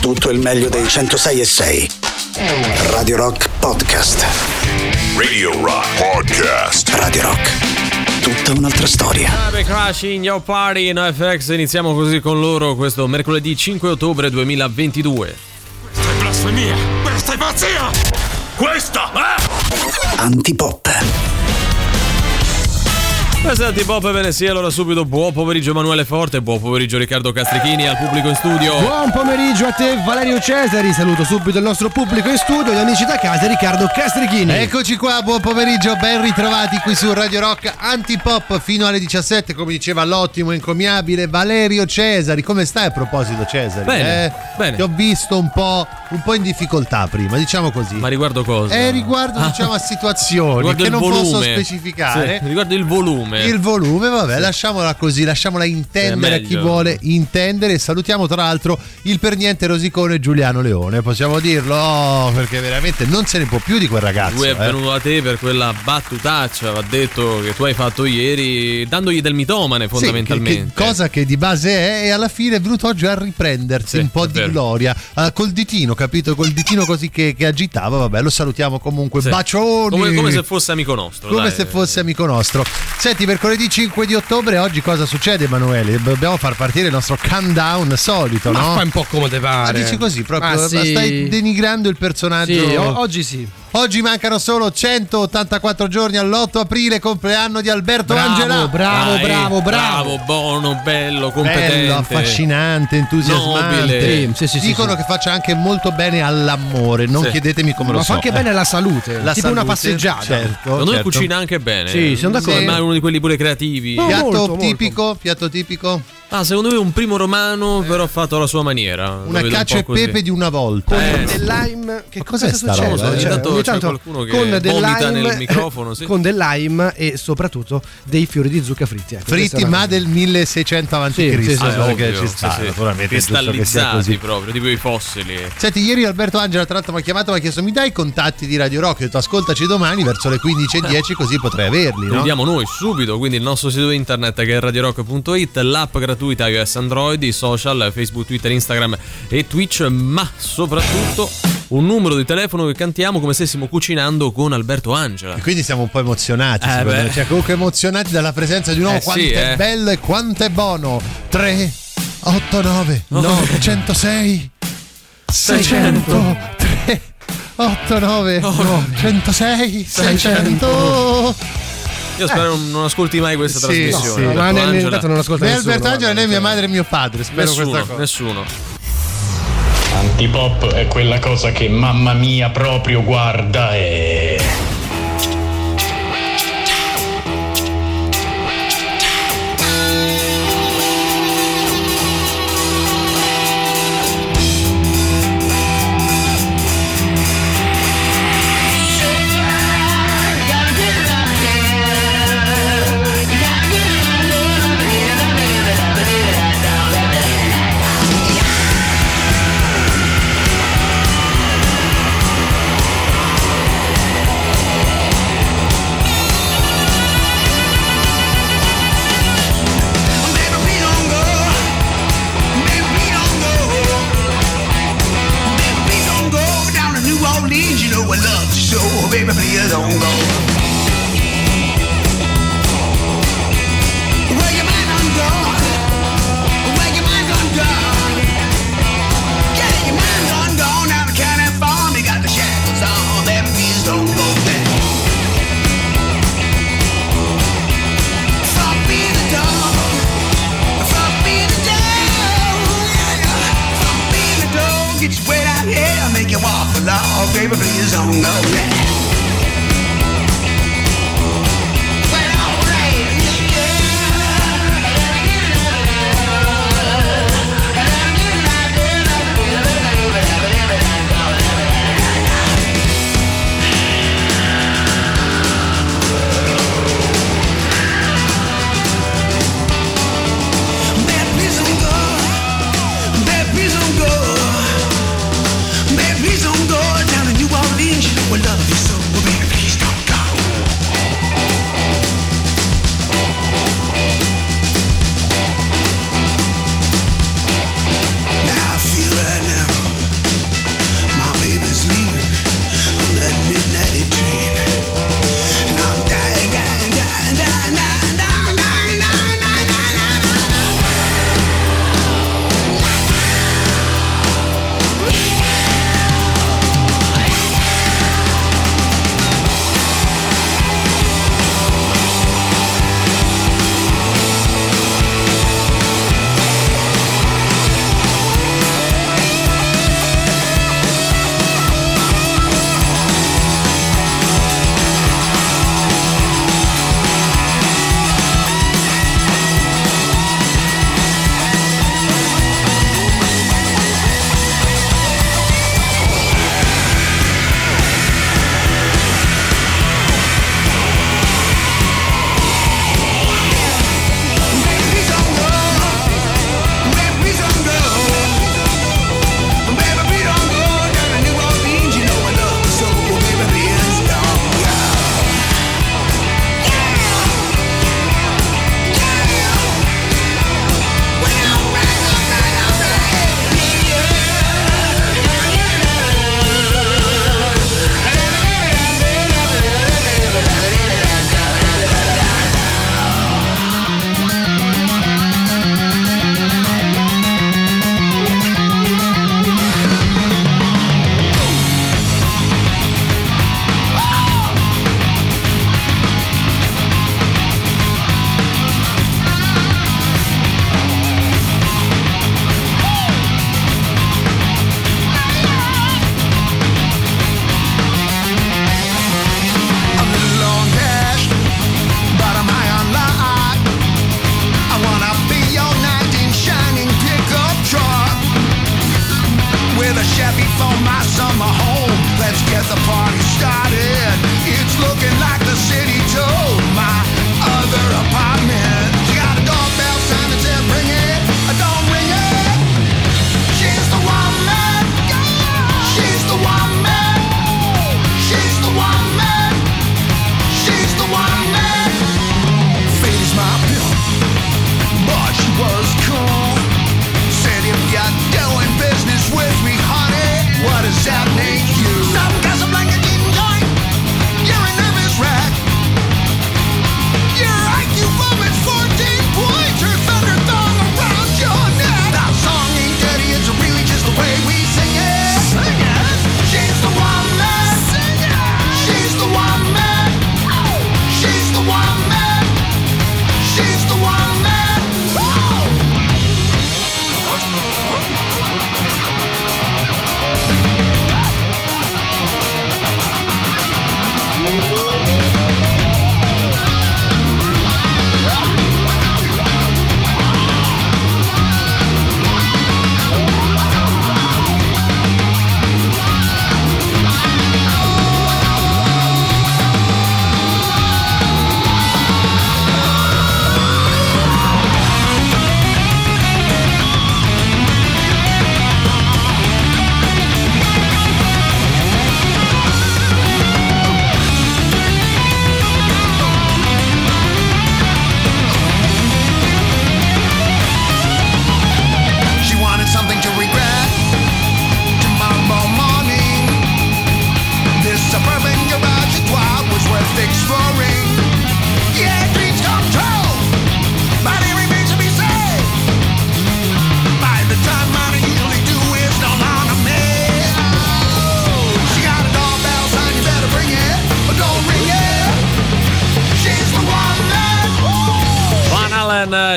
tutto il meglio dei 106 e 6. Radio Rock Podcast. Radio Rock Podcast. Radio Rock. Tutta un'altra storia. Ave Crashing Your Party in FX. Iniziamo così con loro questo mercoledì 5 ottobre 2022. Questa è blasfemia! Questa è pazzia! Questa è... Antipop. Questa è Antipop e ve ne sia allora subito. Buon pomeriggio Emanuele Forte, buon pomeriggio Riccardo Castrichini al pubblico in studio. Buon pomeriggio a te Valerio Cesari, saluto subito il nostro pubblico in studio, gli amici da casa Riccardo Castrichini. Eccoci qua, buon pomeriggio, ben ritrovati qui su Radio Rock Antipop fino alle 17, come diceva l'ottimo, incommiabile Valerio Cesari. Come stai a proposito Cesari? Bene, Eh, bene. Ti ho visto un po', un po' in difficoltà prima, diciamo così. Ma riguardo cosa? Eh, riguardo diciamo a situazioni Riguardo che non volume. posso specificare. Sì, riguardo il volume. Il volume, vabbè, lasciamola così, lasciamola intendere a chi vuole intendere. Salutiamo tra l'altro il per niente rosicone Giuliano Leone, possiamo dirlo? Oh, perché veramente non se ne può più di quel ragazzo. Lui è eh. venuto a te per quella battutaccia, va detto, che tu hai fatto ieri, dandogli del mitomane Sì, fondamentalmente. che- che cosa che di base è e alla fine è venuto oggi a riprendersi Sì, un po' di gloria Ah, col ditino, capito? Col ditino così che, che agitava, vabbè, lo salutiamo comunque. Sì. Bacioni! Come, come se fosse amico nostro. Come dai. se fosse amico nostro. Senti, mercoledì 5 di ottobre, oggi cosa succede, Emanuele? Dobbiamo far partire il nostro countdown solito, Ma no? fai un po' come te Ma pare. dici così, proprio Ma ma sì. stai denigrando il personaggio. Sì, o- oggi sì. Oggi mancano solo 184 giorni all'8 aprile, compleanno di Alberto Bravo, Angela. bravo, Dai, bravo, bravo. buono, bello, competente. Bello, affascinante, entusiasmante. Sì, sì, sì, Dicono sì. che faccia anche molto bene all'amore, non Sì. chiedetemi come Ma lo so. fa anche eh. bene alla salute, La tipo una salute, passeggiata. Certo, Secondo me certo. cucina anche bene. Sì, sono d'accordo. Sì, Ma è uno di quelli pure creativi. No. Piatto molto, molto. tipico, piatto tipico, Ah, secondo me è un primo romano, però fatto alla sua maniera. Una vedo un e così. pepe di una volta. Con Eh, del lime, che Ma cosa cos'è sta succede? roba, eh? tanto ogni tanto qualcuno che con del lime, nel microfono, sì. con del lime e soprattutto dei fiori di zucca fritti. ecco, Fritti ma del 1600 avanti Sì, Cristo, sì, sì, Ah, sì, ovvio, ci sta, sì, sì. Cristallizzati così. proprio, tipo i fossili. Senti, ieri Alberto Angela tra l'altro mi ha chiamato e mi ha chiesto mi dai i contatti di Radio Rock? Io ho detto ascoltaci domani verso le 15.10 così potrai averli, Lo no? diamo noi subito, quindi il nostro sito internet che è radiorock.it, l'app gratuita iOS Android, i social, Facebook, Twitter, Instagram e Twitch, ma soprattutto un numero di telefono che cantiamo come stessimo cucinando con Alberto Angela. E quindi siamo un po' emozionati, Eh, beh. Cioè, comunque emozionati dalla presenza di un uomo. Eh, quanto sì, è eh. bello e quanto è buono. 3, 8, 9, 9, 106, 600, 3, 8, 9, 106, 600. Io spero non- non ascolti mai questa Sì, trasmissione. sì. Alberto Ma ne- Angela. intanto non ascolta Né nessuno, Alberto Angela né mia madre e mio padre. Spero Nessuno, questa cosa. nessuno. Antipop è quella cosa che mamma mia proprio guarda e...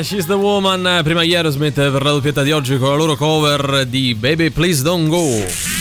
She's the Woman, prima Aerosmith per la doppietta di oggi con la loro cover di Baby Please Don't Go.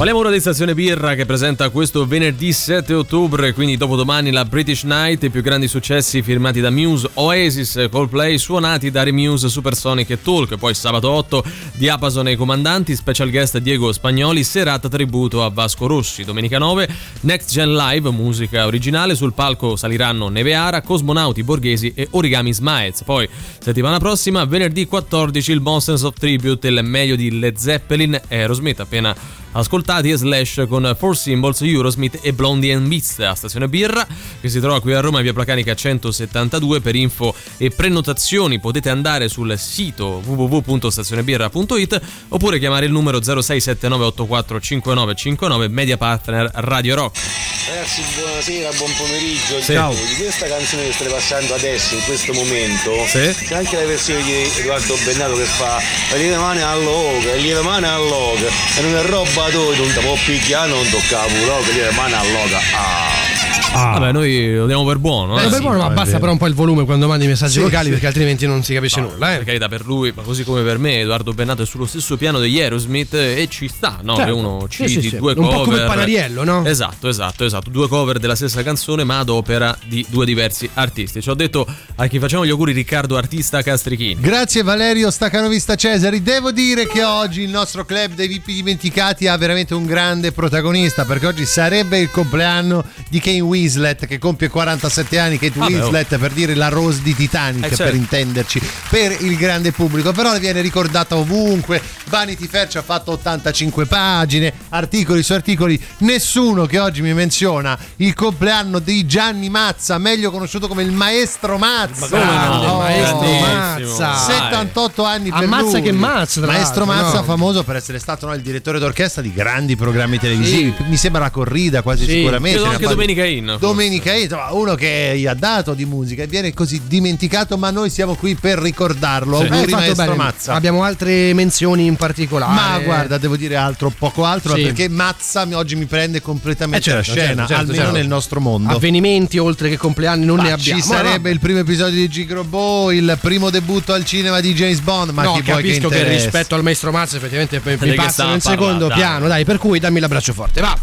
Parliamo ora di Stazione Birra che presenta questo venerdì 7 ottobre, quindi dopodomani la British Night, i più grandi successi firmati da Muse, Oasis, Coldplay, suonati da Remuse, Supersonic e Talk, poi sabato 8 Diapason e i comandanti, special guest Diego Spagnoli, serata tributo a Vasco Rossi, domenica 9 Next Gen Live, musica originale, sul palco saliranno Neveara, Cosmonauti Borghesi e Origami Smiles, poi settimana prossima venerdì 14 il Monsters of Tribute, il meglio di Led Zeppelin e Aerosmith appena ascoltati e Slash con Four Symbols, Eurosmith e Blondie and Beats a Stazione Birra che si trova qui a Roma in via Placanica 172 per info e prenotazioni potete andare sul sito www.stazionebirra.it oppure chiamare il numero 0679845959 media partner Radio Rock Ragazzi, buonasera, buon pomeriggio. Sì. Ciao. Di questa canzone che state passando adesso, in questo momento, Sì. c'è anche la versione di Edoardo Bennato che fa lieve mani all'oca, lieve mani all'oca, e non è roba tua, non ti può picchiare, non tocca la che le lieve mani all'oca. Ah. Vabbè noi lo diamo per buono Eh, eh. per buono, ma basta però un po' il volume quando mandi i messaggi Sì, vocali sì. perché altrimenti non si capisce nulla. Per Eh. carità, per lui, ma così come per me, Edoardo Bennato è sullo stesso piano degli Aerosmith e ci sta, no? Certo. Che uno citi sì, sì. due Un po' cover. come Panariello, no? Esatto, esatto, esatto. Due cover della stessa canzone, ma ad opera di due diversi artisti. Ci ho detto a chi facciamo gli auguri Riccardo Artista Castrichini. Grazie Valerio Stacanovista Cesari. Devo dire che oggi il nostro club dei VIP dimenticati ha veramente un grande protagonista perché oggi sarebbe il compleanno di Kane Winslet che compie 47 anni. Kate Vabbè, oh. Winslet per dire la Rose di Titanic Eh, certo. per intenderci, per il grande pubblico. Però le viene ricordata ovunque. Vanity Fair ci ha fatto 85 pagine, articoli su articoli. Nessuno che oggi mi menziona il compleanno di Gianni Mazza, meglio conosciuto come il maestro Mazza. Grande Oh. maestro. Mazza. Dai. 78 anni per Ammazza lui. che mazza, tra Maestro l'altro, Mazza no? famoso per essere stato no, il direttore d'orchestra di grandi programmi televisivi mi sembra la corrida quasi Sì. sicuramente Credo anche Domenica In. Domenica In insomma, uno che gli ha dato di musica e viene così dimenticato ma noi siamo qui per ricordarlo Hai auguri fatto maestro bene. Mazza Abbiamo altre menzioni in particolare. ma guarda, devo dire altro, poco altro, Sì. perché Mazza mi- oggi mi prende completamente Eh, la certo, scena, certo, certo, almeno certo. nel nostro mondo. Avvenimenti oltre che compleanni non Ma ne abbiamo. Ci sarebbe il primo episodio di Gigrobo, il primo debutto al cinema di James Bond, ma no, chi vuoi che capisco che, rispetto al maestro Mazza effettivamente mi che passa stava nel a parlare, secondo dai. piano, dai, per cui dammi l'abbraccio forte, va.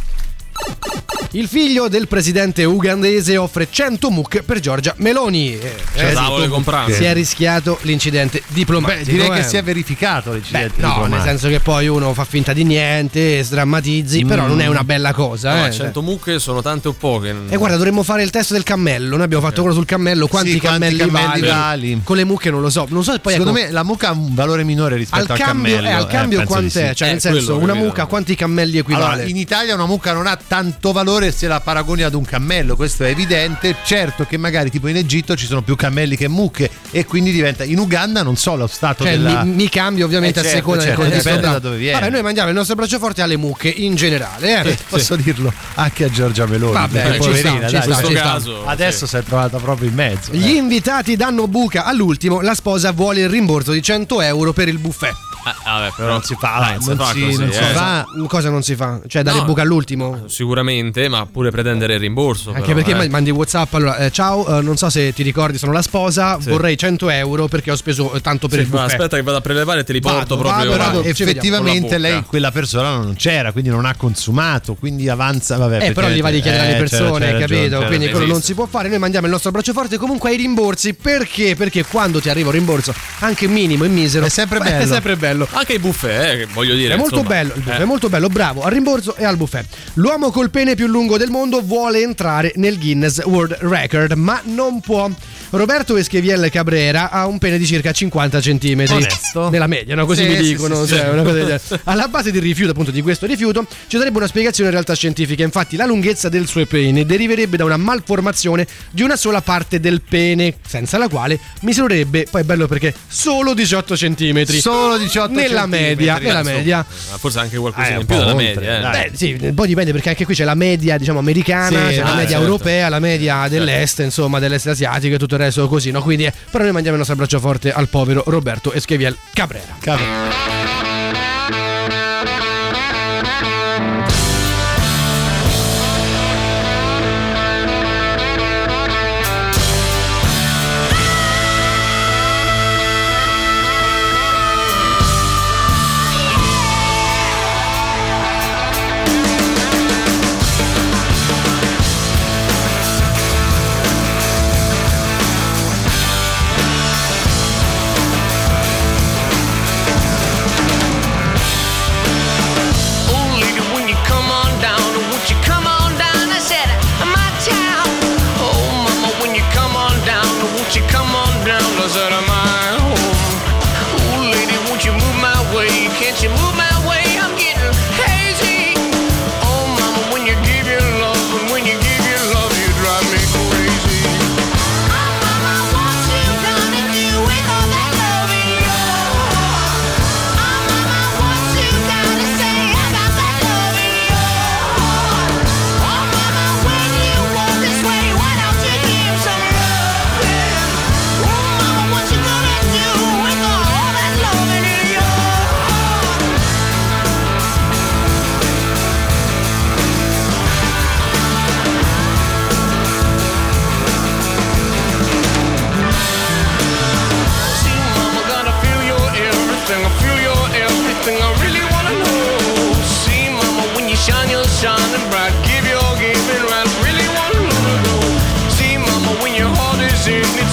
Il figlio del presidente ugandese offre 100 mucche per Giorgia Meloni. Eh, eh, comprare. si è rischiato l'incidente diplomatico. Beh, direi eh. che si è verificato Beh, l'incidente. no, nel senso che poi uno fa finta di niente, sdrammatizzi, però non è una bella cosa. No, eh. 100 mucche sono tante o poche? E guarda, dovremmo fare il test del cammello. Noi abbiamo fatto quello sul cammello. Quanti, Sì, quanti cammelli, cammelli vali? vali? Con le mucche non lo so. Non so se poi Secondo ecco, me la mucca ha un valore minore rispetto al al, cambio, cammello. eh, al cambio penso di quant'è? sì. Cioè, Eh, nel senso, una mucca a quanti cammelli equivale? Allora, in Italia una mucca non ha tanto valore se la paragoni ad un cammello, questo è evidente. Certo che magari tipo in Egitto ci sono più cammelli che mucche e quindi diventa in Uganda non so lo stato Cioè, della mi, mi cambio ovviamente Eh, a certo, seconda certo, del contesto. dipende da dove viene. Vabbè, noi mandiamo il nostro braccio forte alle mucche in generale. Eh? posso dirlo anche a Giorgia Meloni. Vabbè, ci poverina, sta, ci dai, sta. caso, Adesso sì. si è trovata proprio in mezzo. Gli eh. invitati danno buca all'ultimo, la sposa vuole il rimborso di 100 euro per il buffet. Ah, vabbè, però Non si fa, dai, non si fa si- così, non si eh. fa. Cosa non si fa? Cioè dare No. buca all'ultimo? Sicuramente, ma pure pretendere il rimborso. Anche però, perché eh. ma- mandi WhatsApp. Allora, eh, ciao, eh, non so se ti ricordi, sono la sposa. Sì. Vorrei 100 euro perché ho speso eh, tanto per Sì, il ma buffet. aspetta che vado a prelevare e te li Vado, porto vado, proprio. vado. eh. vediamo, effettivamente lei quella persona non c'era quindi non ha consumato quindi avanza vabbè Eh, però gli va di chiedere alle eh, c'era- persone, c'era ragione, capito? c'era Quindi quello non si può fare. Noi mandiamo il nostro braccio forte comunque ai rimborsi. Perché? Perché quando ti arriva un rimborso, anche minimo e misero, È sempre beh, bello. È sempre bello. Anche i buffet, eh, voglio dire. È molto insomma. bello, il buffet Eh. è molto bello, bravo, al rimborso e al buffet. L'uomo col pene più lungo del mondo vuole entrare nel Guinness World Record, ma non può. Roberto Escheviel Cabrera ha un pene di circa 50 cm. Onesto. Nella media, no? Così Sì, mi sì, dicono. sì, cioè, sì. una cosa del genere. Alla base del rifiuto, appunto, di questo rifiuto, ci sarebbe una spiegazione in realtà scientifica. Infatti, la lunghezza del suo pene deriverebbe da una malformazione di una sola parte del pene, senza la quale misurerebbe, poi è bello perché, solo 18 cm. solo 18 nella media, centimetri, nella media. Ma forse anche qualcosa Eh, in un più po' della oltre, media. eh. Beh, sì, un po' dipende perché anche qui c'è la media, diciamo, americana, Sì, c'è la ah, media certo. europea, la media dell'est, insomma, dell'est asiatico e tutto il resto così, no? Quindi, eh, però noi mandiamo il nostro abbraccio forte al povero Roberto Escheviel Cabrera. Cavolo.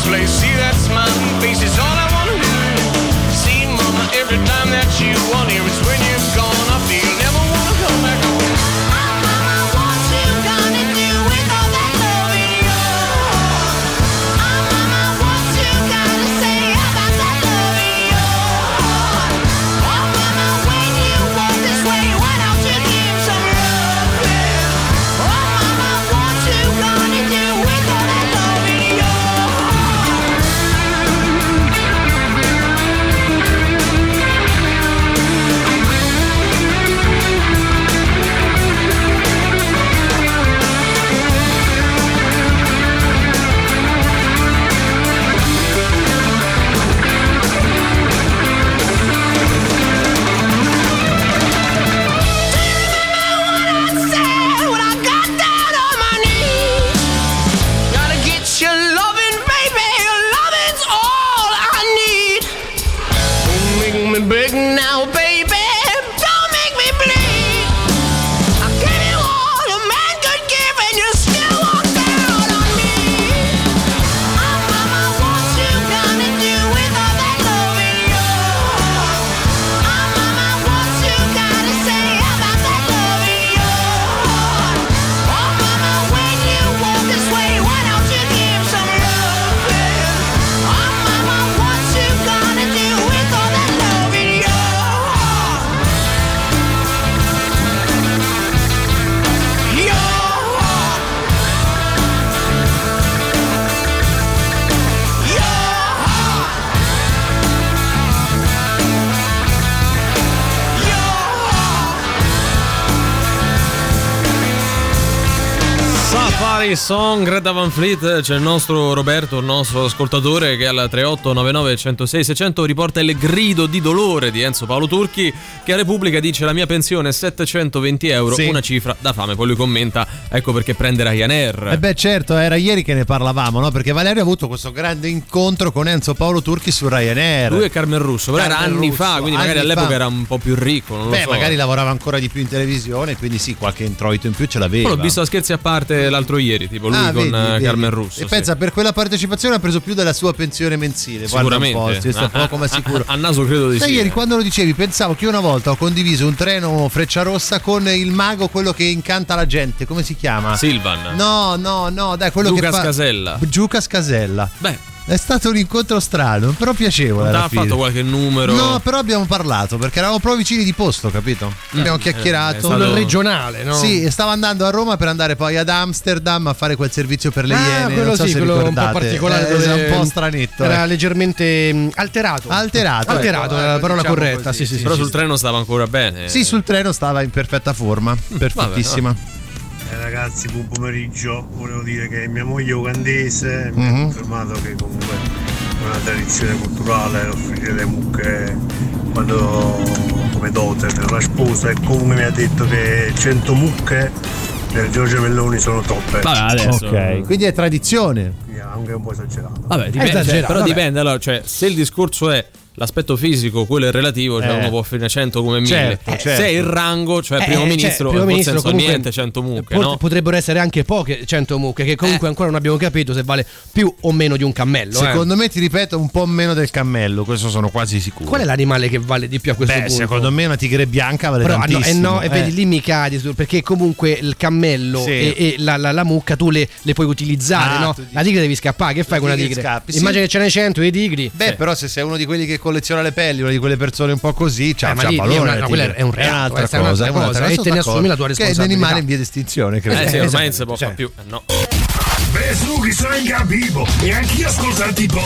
place empezó Song, Greta Van Fleet, c'è il nostro Roberto, il nostro ascoltatore che al 3899 106 600 riporta il grido di dolore di Enzo Paolo Turchi che a Repubblica dice la mia pensione è 720 euro, Sì. una cifra da fame. Poi lui commenta, ecco perché prende Ryanair. Eh beh certo, era ieri che ne parlavamo, no? Perché Valerio ha avuto questo grande incontro con Enzo Paolo Turchi su Ryanair. Lui è Carmen Russo, però era anni Russo, fa, quindi magari anni all'epoca fa. era un po' più ricco. Non Beh, lo so. magari lavorava ancora di più in televisione, quindi sì, qualche introito in più ce l'aveva. Poi l'ho visto a scherzi a parte l'altro ieri, tipo lui Ah, con vedi, eh, vedi. Carmen Russo. E sì. pensa, per quella partecipazione ha preso più della sua pensione mensile. Guarda un po', Sicuramente. sì, sto poco ma sicuro. A, a naso credo di Sai, sì. ieri eh. quando lo dicevi pensavo che io una volta ho condiviso un treno freccia rossa con il mago, quello che incanta la gente, come si chiama? Silvan. No, no, no, dai, quello Lucas che fa Casella. Giucas Casella. Beh, È stato un incontro strano, però piacevole. non ha fatto qualche numero. No, però abbiamo parlato perché eravamo proprio vicini di posto, capito? Abbiamo eh, chiacchierato. stato- Un regionale, no? Sì, e stava andando a Roma per andare poi ad Amsterdam a fare quel servizio per le Ah, iene. quello non so sì, se quello un po' ricordate. particolare. Eh, dove- un po' stranetto. Era eh. leggermente mh, alterato. Alterato, Alterato, ecco, è la eh, parola diciamo corretta. Sì, sì, sì. Però sì, sul sì. treno stava ancora bene. Sì, sul treno stava in perfetta forma, perfettissima. Eh, ragazzi, buon pomeriggio. Volevo dire che mia moglie è ugandese mi Mhm. ha confermato che comunque è una tradizione culturale offrire le mucche quando come dote per la sposa e comunque mi ha detto che 100 mucche del Giorgio Melloni sono troppe. Vabbè, adesso. Ok, quindi è tradizione. Quindi Anche un po' esagerato. Vabbè, dipende, esagerato, cioè, però vabbè. dipende. Allora, cioè, se il discorso è l'aspetto fisico, quello è relativo, cioè Eh. uno può offrire 100 come 1000. Certo, Eh, certo. Se è il rango, cioè Eh, primo cioè, ministro, primo non ministro, senso comunque, niente, 100 mucche, pot- no? Potrebbero essere anche poche 100 mucche, che Eh. comunque ancora non abbiamo capito se vale più o meno di un cammello. eh. Secondo me, ti ripeto, un po' meno del cammello, questo sono quasi sicuro. Qual è l'animale che vale di più a questo Beh, punto? secondo me una tigre bianca vale Però, no, eh tantissimo. no, e vedi lì mi cadi su- perché comunque il cammello Sì. e, e la, la- la mucca tu le, le puoi utilizzare, Ah, no? La tigre devi scappare, che fai con una tigre sì. Immagina che ce n'è 100 di tigri. Beh, però se sei uno di quelli che colleziona le pelli, una di quelle persone un po' così, c'ha, Eh, ma c'ha lì- lì è valore. una- è un reato, un'altra questa è un'altra cosa, cosa, un'altra e te ne assumi la tua Che è un responsabilità. animale in via di estinzione, credo. Eh sì, Eh, ormai esatto, non si può cioè. fare più. Eh, no. Beh, su, chi sono in capivo e anch'io ascolto tipo.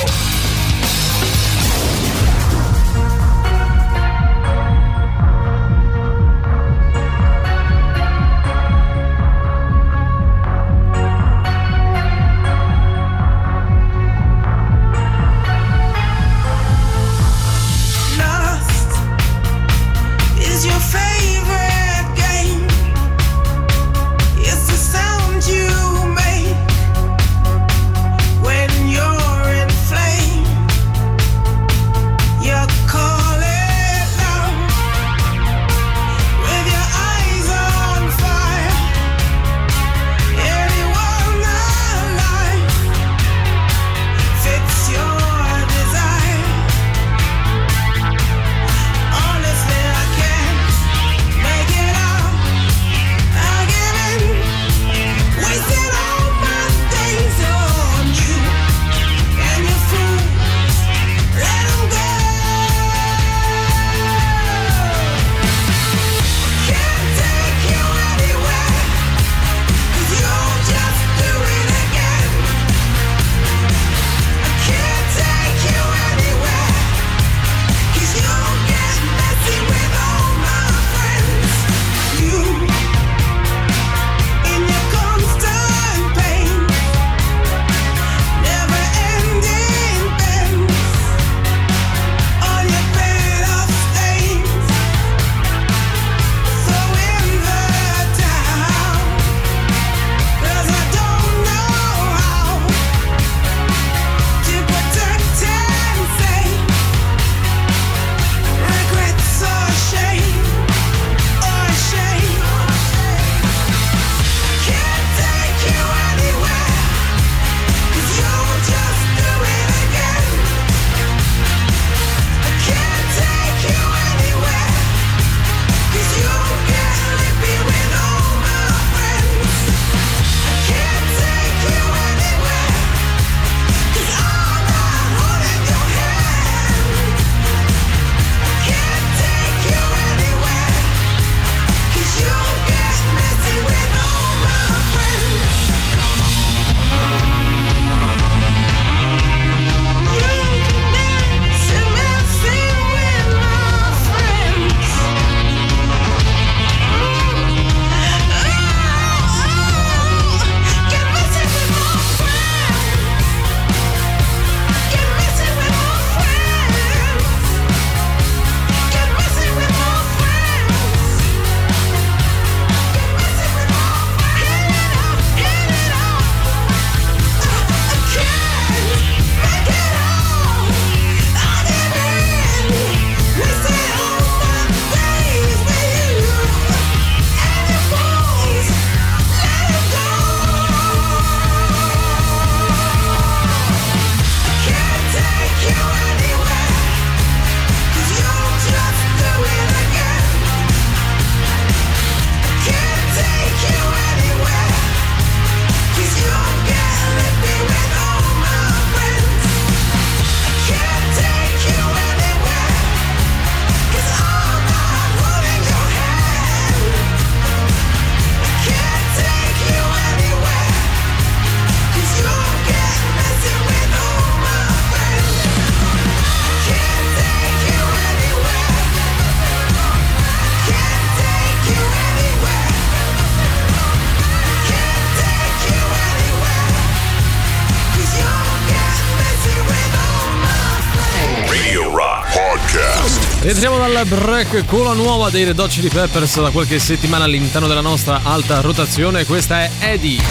Club Break con la nuova dei Red Hot Chili Peppers da qualche settimana all'interno della nostra alta rotazione. Questa è Eddie.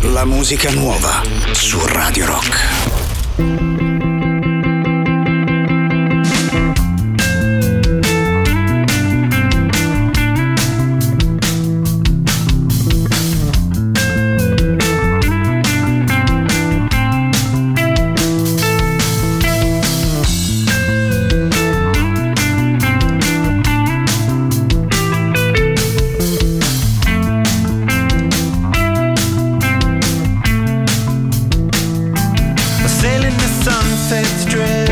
La musica nuova su Radio Rock. sunset's drift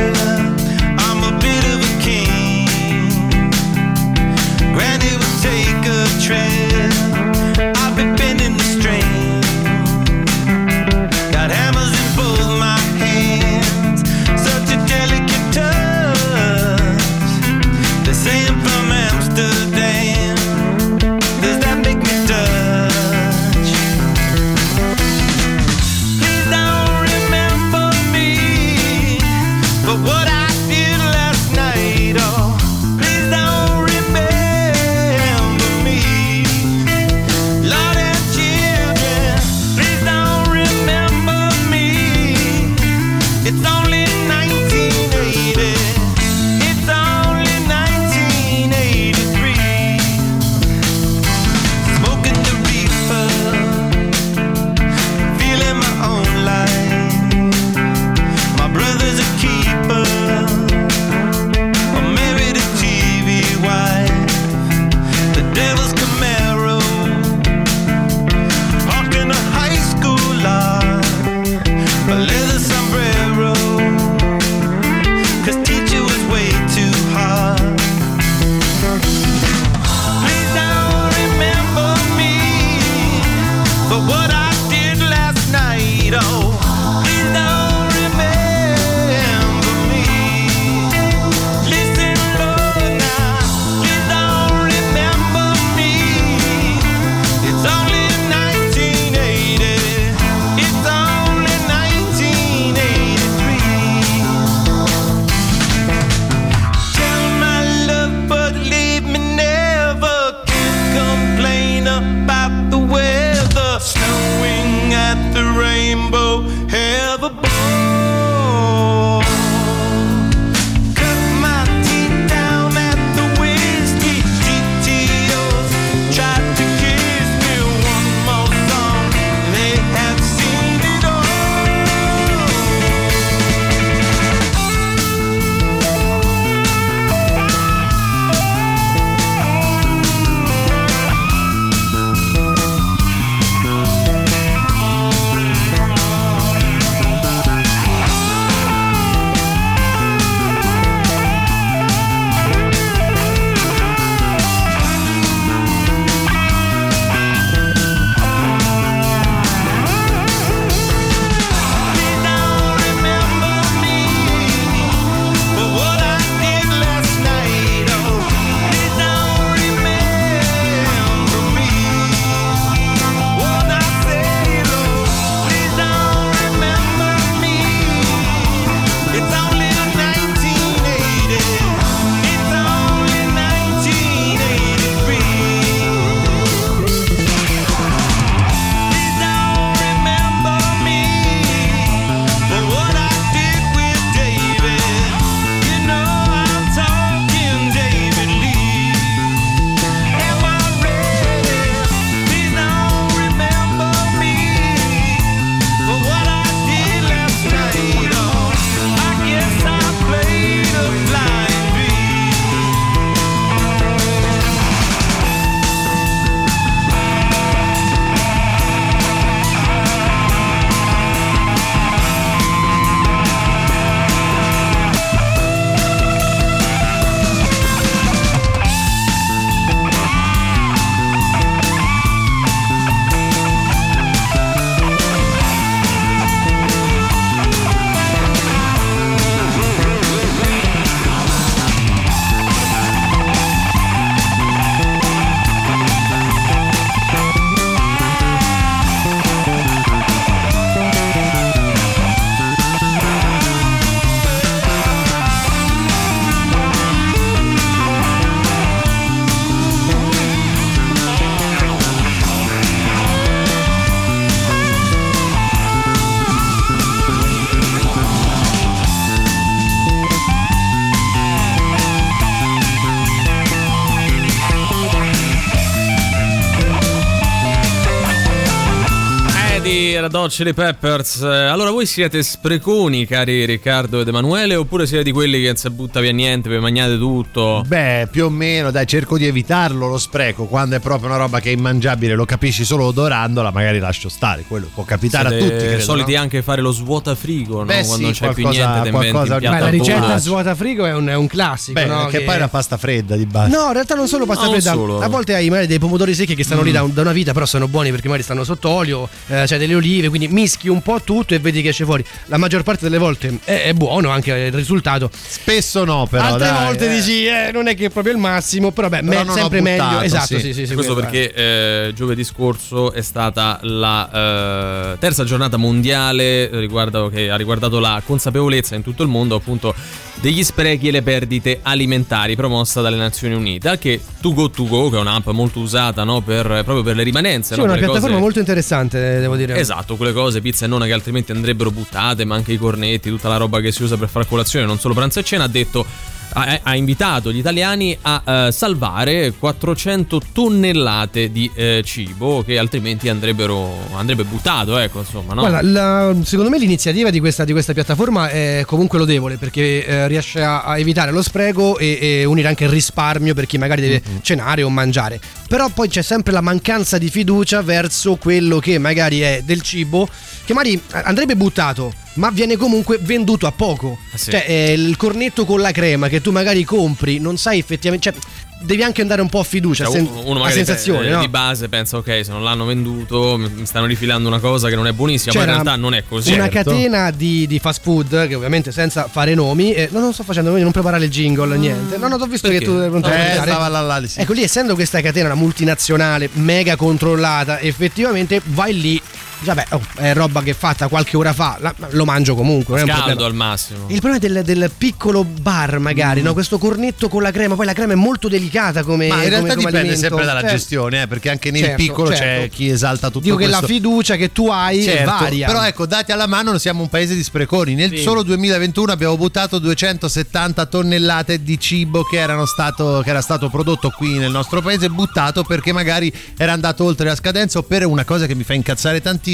Chili Peppers. Eh, Allora, voi siete spreconi, cari Riccardo ed Emanuele, oppure siete di quelli che non si butta via niente, vi mangiate tutto? Beh, più o meno, dai, cerco di evitarlo lo spreco. Quando è proprio una roba che è immangiabile, lo capisci solo odorandola, magari lascio stare. Quello può capitare Siete a tutti. Credo, soliti no? anche fare lo svuota frigo, no? Beh, Quando sì, non c'è più qualcosa- niente, ti inventi qualcosa- Beh, la ricetta volo. svuota frigo è un, è un classico. Beh, no? che poi è una pasta fredda di base. No, in realtà non solo pasta No, non fredda. solo. A volte hai magari dei pomodori secchi che stanno lì da, da una vita, però sono buoni perché magari stanno sotto olio, eh, c'è delle olive, quindi mischi un po' tutto e vedi che esce fuori. La maggior parte delle volte è, è buono anche il risultato. Spesso no, però. Altre dai, volte eh. dici, eh, non è che è proprio il massimo, però beh, Però me- sempre meglio. buttato, Esatto, sì. sì, sì, sì, Questo perché eh, giovedì scorso è stata la eh, terza giornata mondiale riguardo- che ha riguardato la consapevolezza in tutto il mondo appunto degli sprechi e le perdite alimentari promossa dalle Nazioni Unite. Anche To Go To Go, che è un'app molto usata no, per, proprio per le rimanenze. Sì, no, è una piattaforma cose- molto interessante, devo dire. Esatto, quelle cose, pizza e nonna che altrimenti andrebbero buttate, ma anche i cornetti, tutta la roba che si usa per fare colazione, non solo pranzo e cena, ha detto ha, ha invitato gli italiani a eh, salvare 400 tonnellate di eh, cibo che altrimenti andrebbero andrebbe buttato, ecco, insomma, no? Guarda, la- secondo me l'iniziativa di questa, di questa piattaforma è comunque lodevole perché eh, riesce a, a evitare lo spreco e, e unire anche il risparmio per chi magari deve cenare o mangiare. Però poi c'è sempre la mancanza di fiducia verso quello che magari è del cibo che magari andrebbe buttato, ma viene comunque venduto a poco. Ah, sì. Cioè, eh, il cornetto con la crema che tu magari compri, non sai effettivamente. Cioè, devi anche andare un po' a fiducia, Cioè, sen- uno- magari sensazione, eh, no? di base pensa ok se non l'hanno venduto mi stanno rifilando una cosa che non è buonissima ma in C'era realtà non è così Una Certo. catena di, di fast food che ovviamente senza fare nomi, eh, no, non sto facendo non preparare il jingle, niente. No, no, ho visto Perché? che tu te lo Eh, stava sì. Ecco lì, essendo questa catena una multinazionale mega controllata, effettivamente vai lì. Vabbè, oh, è roba che è fatta qualche ora fa, la- lo mangio comunque. non scaldo al massimo Il problema è del, del piccolo bar, Mm. magari, no? Questo cornetto con la crema. Poi la crema è molto delicata come. Ma in realtà come- come dipende alimento. sempre dalla Certo. gestione, eh, perché anche nel Certo, piccolo c'è certo. chi esalta tutto Dico che questo. la fiducia che tu hai Certo, varia. Però ecco, dati alla mano, non siamo un paese di spreconi. Nel Sì. solo 2021 abbiamo buttato 270 tonnellate di cibo che, erano stato, che era stato prodotto qui nel nostro paese, buttato perché magari era andato oltre la scadenza o per una cosa che mi fa incazzare tantissimo,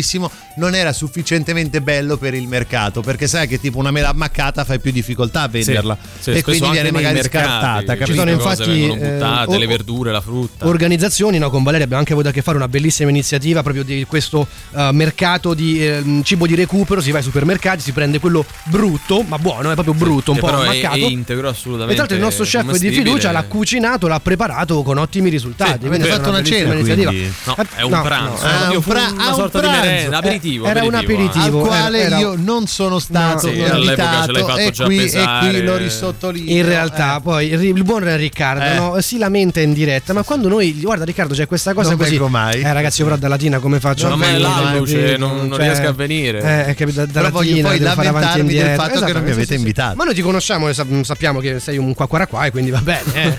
non era sufficientemente bello per il mercato. Perché sai che tipo una mela ammaccata fai più difficoltà a venderla. Sì, e quindi viene magari mercati, scartata, ci sono infatti, vengono buttate, eh, le verdure, la frutta. organizzazioni, no, con Valeria abbiamo anche avuto a che fare una bellissima iniziativa proprio di questo eh, mercato di ehm, cibo di recupero, si va ai supermercati, si prende quello brutto, ma buono, è proprio brutto, un Che po' però è, ammaccato. è integro e assolutamente. tra l'altro il nostro chef di fiducia l'ha cucinato, l'ha preparato con ottimi risultati. Sì, quindi è fatto una cena, iniziativa. No, Eh, è un no, pranzo. no, Io un una ah, un sorta di pranzo. merenda, aperitivo. era un aperitivo, al quale era- io non sono stato No, sì, all'epoca invitato ce l'hai fatto e, già qui, e qui lo risottolineo. In realtà, Eh. poi il, buon Riccardo Eh. no, si lamenta in diretta. Ma quando noi, guarda, Riccardo, c'è questa cosa Non così. mai. Eh, ragazzi, io però da latina come faccio? No, a Capito? non- non riesco a venire. Eh, capito, da, da latina, poi devo fare avanti e lamentarmi del indietro. fatto che non mi avete invitato. Ma noi ti conosciamo e sap- sappiamo che sei un qua qua qua e quindi va bene. eh.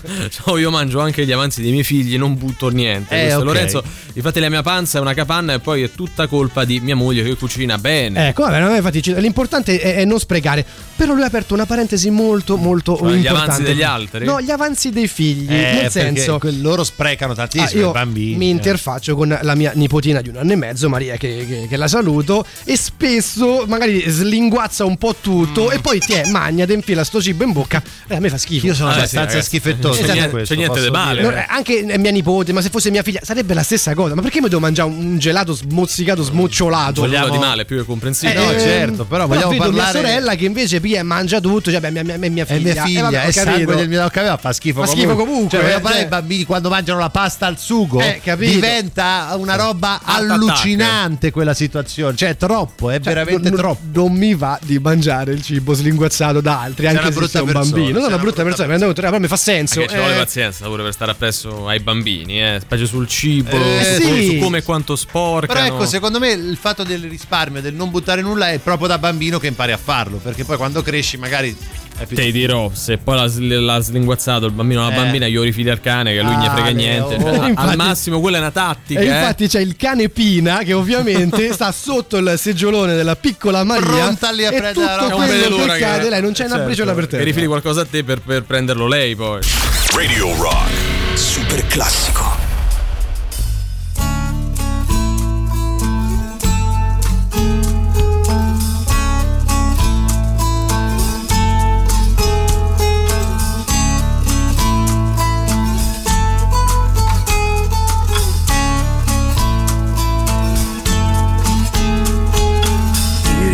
Io mangio anche gli avanzi dei miei figli, non butto niente. Eh. Lorenzo, infatti la mia panza è una capanna e poi è tutta colpa di mia moglie che cucina bene. Ecco, vabbè, no, infatti ci- l'importante è, è non sprecare. Però lui ha aperto una parentesi molto, molto Cioè, gli importante. avanzi degli altri? No, gli avanzi dei figli. Eh, nel senso. loro sprecano Ah, tantissimo io i bambini. mi eh. interfaccio con la mia nipotina di un anno e mezzo, Maria, che, che- che la saluto, e spesso magari slinguazza un po' tutto e poi ti è magna, ti infila sto cibo in bocca. Eh, a me fa schifo. Io sono Ah, sì, abbastanza ragazzi. schifettoso. C'è questo, c'è niente di male. eh, anche è mia nipote, ma se fosse mia figlia sarebbe la stessa cosa. Ma perché mi devo mangiare un gelato smozzicato, smocciolato? Nulla vogliamo- di male, più che comprensibile. no, Eh, certo, però vogliamo vedo parlare- mia sorella che invece pia e mangia tutto, cioè beh, mia, mia, mia È figlia. mia figlia, Eh, vabbè, è sangue capito. del mio capello, fa schifo Fa comunque. schifo comunque, Cioè, vogliamo eh, parlare cioè. dei bambini quando mangiano la pasta al sugo? Eh. Diventa una roba Art allucinante quella situazione. Cioè, è troppo, è Cioè, veramente non, troppo. non mi va di mangiare il cibo slinguazzato da altri, anche se sei un bambino. Non una una brutta persona, però mi fa senso. Ci vuole eh. pazienza pure per stare appresso ai bambini, eh. specie sul cibo, Eh, su, come e quanto sporcano. Però ecco, secondo me il fatto del risparmio, del non buttare nulla è proprio da bambino che impari a farlo, perché poi quando cresci magari è più Ti dirò, se poi l'ha, l'ha slinguazzato il bambino o la Eh. bambina, io rifili al cane che a lui ne Ah, frega beh, niente. oh. Al Infatti- massimo quella è una tattica. E eh. infatti c'è il cane Pina che ovviamente sta sotto il seggiolone della piccola Maria Pronta lì a e prendere la tutto vede quello che che- cade lei non c'è una Certo, briciola per Che terra rifili qualcosa a te per, per prenderlo lei poi. Radio Rock. Super classico.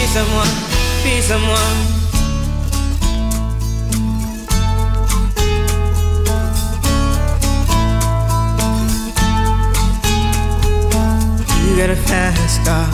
be someone, be someone. You got a fast car.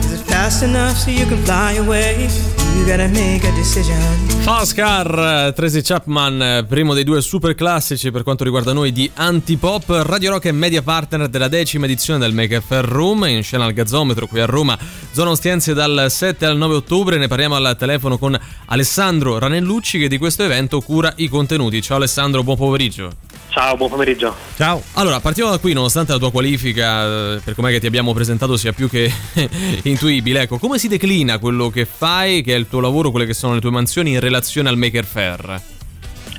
Is it fast enough so you can fly away? You gotta make a decision. Fast Car, eh, Tracy Chapman, eh, primo dei due super classici per quanto riguarda noi di Antipop. Radio Rock è media partner della decima edizione del Make Fair Room in scena al Gazzometro qui a Roma, zona Ostiense dal 7 al 9 ottobre. Ne parliamo al telefono con Alessandro Ranellucci che di questo evento cura i contenuti. Ciao Alessandro, buon pomeriggio. Ciao, buon pomeriggio. Ciao. Allora, partiamo da qui, nonostante la tua qualifica, eh, per com'è che ti abbiamo presentato, sia più che intuibile. Ecco, come si declina quello che fai, che è il tuo lavoro, quelle che sono le tue mansioni in relazione al Maker Fair?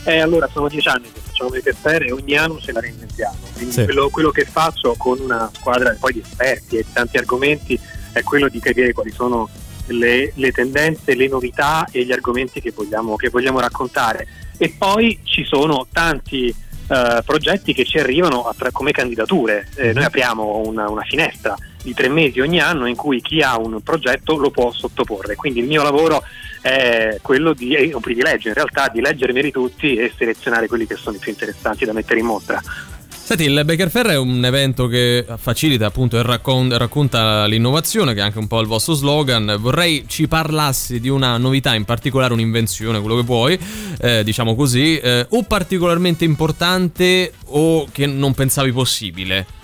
Eh, allora, sono dieci anni che facciamo Maker Fair e ogni anno ce la reinventiamo. Quindi Sì. quello, quello che faccio con una squadra poi di esperti e di tanti argomenti è quello di capire quali sono le, le tendenze, le novità e gli argomenti che vogliamo, che vogliamo raccontare. e poi ci sono tanti eh, progetti che ci arrivano come candidature. Eh, noi apriamo una, una finestra di tre mesi ogni anno in cui chi ha un progetto lo può sottoporre. Quindi il mio lavoro è quello di, è un privilegio in realtà, di leggermeli tutti e selezionare quelli che sono i più interessanti da mettere in mostra. Senti, il Baker Fair è un evento che facilita appunto e raccon- racconta l'innovazione, che è anche un po' il vostro slogan. Vorrei ci parlassi di una novità, in particolare un'invenzione, quello che vuoi, eh, diciamo così, eh, o particolarmente importante o che non pensavi possibile.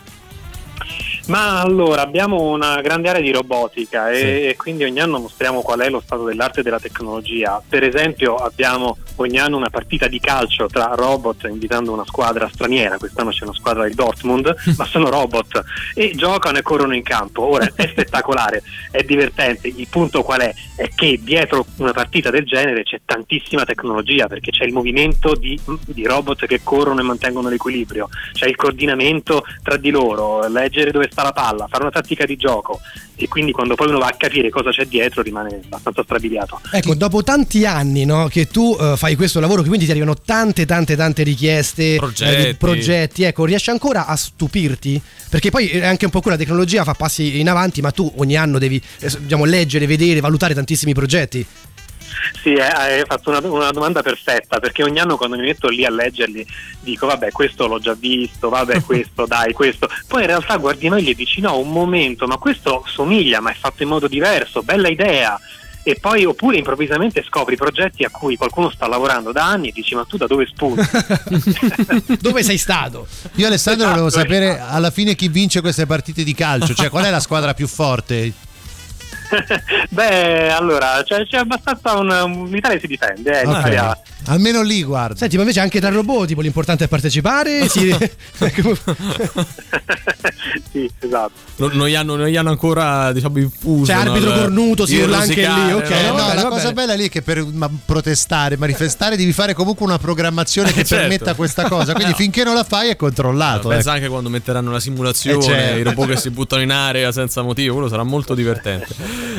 Ma allora abbiamo una grande area di robotica e, e quindi ogni anno mostriamo qual è lo stato dell'arte e della tecnologia. Per esempio abbiamo ogni anno una partita di calcio tra robot invitando una squadra straniera, quest'anno c'è una squadra del Dortmund, ma sono robot e giocano e corrono in campo. Ora è spettacolare, è divertente, il punto qual è? È che dietro una partita del genere c'è tantissima tecnologia perché c'è il movimento di, di robot che corrono e mantengono l'equilibrio, c'è il coordinamento tra di loro, leggere dove sta la palla, fare una tattica di gioco e quindi quando poi uno va a capire cosa c'è dietro rimane abbastanza strabiliato. Ecco, dopo tanti anni no, che tu eh, fai questo lavoro, che quindi ti arrivano tante tante tante richieste, Progetti. eh, progetti, ecco, riesci ancora a stupirti? Perché poi è anche un po' quella tecnologia fa passi in avanti, ma tu ogni anno devi eh, diciamo, leggere, vedere, valutare tantissimi progetti. Sì, eh, hai fatto una, una domanda perfetta perché ogni anno quando mi metto lì a leggerli dico vabbè questo l'ho già visto, vabbè questo dai questo, poi in realtà guardi meglio e dici no un momento ma questo somiglia ma è fatto in modo diverso, bella idea e poi oppure improvvisamente scopri progetti a cui qualcuno sta lavorando da anni e dici ma tu da dove spunti? Dove sei stato? Io Alessandro volevo Esatto, sapere esatto. alla fine chi vince queste partite di calcio, cioè qual è la squadra più forte? Beh allora c'è, c'è abbastanza un, un- l'Italia si difende, eh, Ok. l'Italia- Almeno lì, guarda. Senti, ma invece anche tra robot, tipo l'importante è partecipare. si- sì, esatto. Non, non gli hanno, non gli hanno ancora, diciamo, infuso. C'è arbitro no, cornuto, si urla anche lì, ok, Eh, no? no, va bene, la cosa bella lì è che per ma- protestare, manifestare, devi fare comunque una programmazione che Eh, certo. permetta questa cosa. Quindi No. finché non la fai è controllato. Pensa ecco. anche quando metteranno la simulazione, Eh, certo. i robot che si buttano in aria senza motivo, quello sarà molto divertente.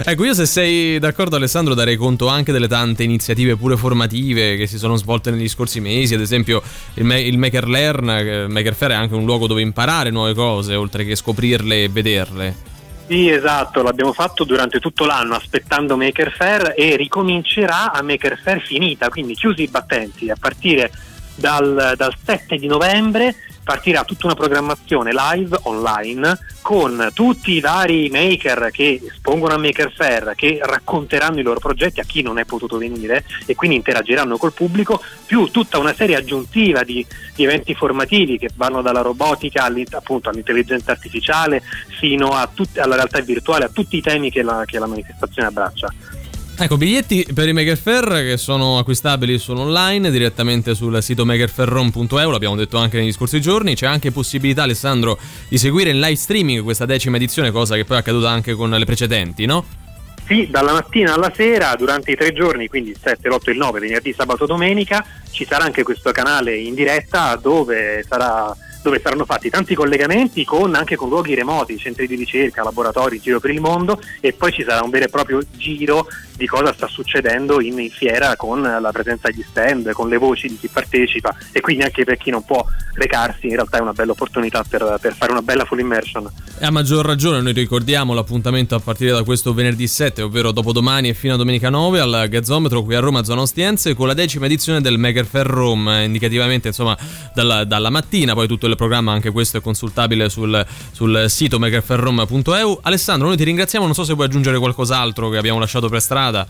Ecco, io se sei d'accordo Alessandro darei conto anche delle tante iniziative pure formative che si sono svolte negli scorsi mesi, ad esempio il, Ma- il Maker Learn, il Maker Fair è anche un luogo dove imparare nuove cose, oltre che scoprirle e vederle. Sì, esatto, l'abbiamo fatto durante tutto l'anno aspettando Maker Fair e ricomincerà a Maker Fair finita, quindi chiusi i battenti. A partire dal, dal 7 di novembre partirà tutta una programmazione live online con tutti i vari maker che espongono a Maker Fair, che racconteranno i loro progetti a chi non è potuto venire e quindi interagiranno col pubblico, più tutta una serie aggiuntiva di, di eventi formativi che vanno dalla robotica appunto, all'intelligenza artificiale fino tut- alla realtà virtuale, a tutti i temi che la, che la manifestazione abbraccia. Ecco, biglietti per i Maker Fair che sono acquistabili solo online direttamente sul sito makerfairroom.eu, l'abbiamo detto anche negli scorsi giorni. C'è anche possibilità, Alessandro, di seguire in live streaming questa decima edizione, cosa che poi è accaduta anche con le precedenti, no? Sì, dalla mattina alla sera, durante i tre giorni, quindi il 7, l'8 e il 9, venerdì, sabato, domenica, ci sarà anche questo canale in diretta dove, sarà- dove saranno fatti tanti collegamenti con, anche con luoghi remoti, centri di ricerca, laboratori giro per il mondo e poi ci sarà un vero e proprio giro di cosa sta succedendo in, fiera con la presenza degli stand, con le voci di chi partecipa e quindi anche per chi non può recarsi in realtà è una bella opportunità per, per fare una bella full immersion. E a maggior ragione noi ricordiamo l'appuntamento a partire da questo venerdì 7, ovvero dopodomani e fino a domenica 9 al Gazzometro qui a Roma, zona Ostiense, con la decima edizione del Maker Fair Rome, indicativamente insomma dalla, dalla mattina, poi tutto il programma, anche questo è consultabile sul, sul sito makerfairrome.eu. Alessandro, noi ti ringraziamo, non so se vuoi aggiungere qualcos'altro che abbiamo lasciato per strada.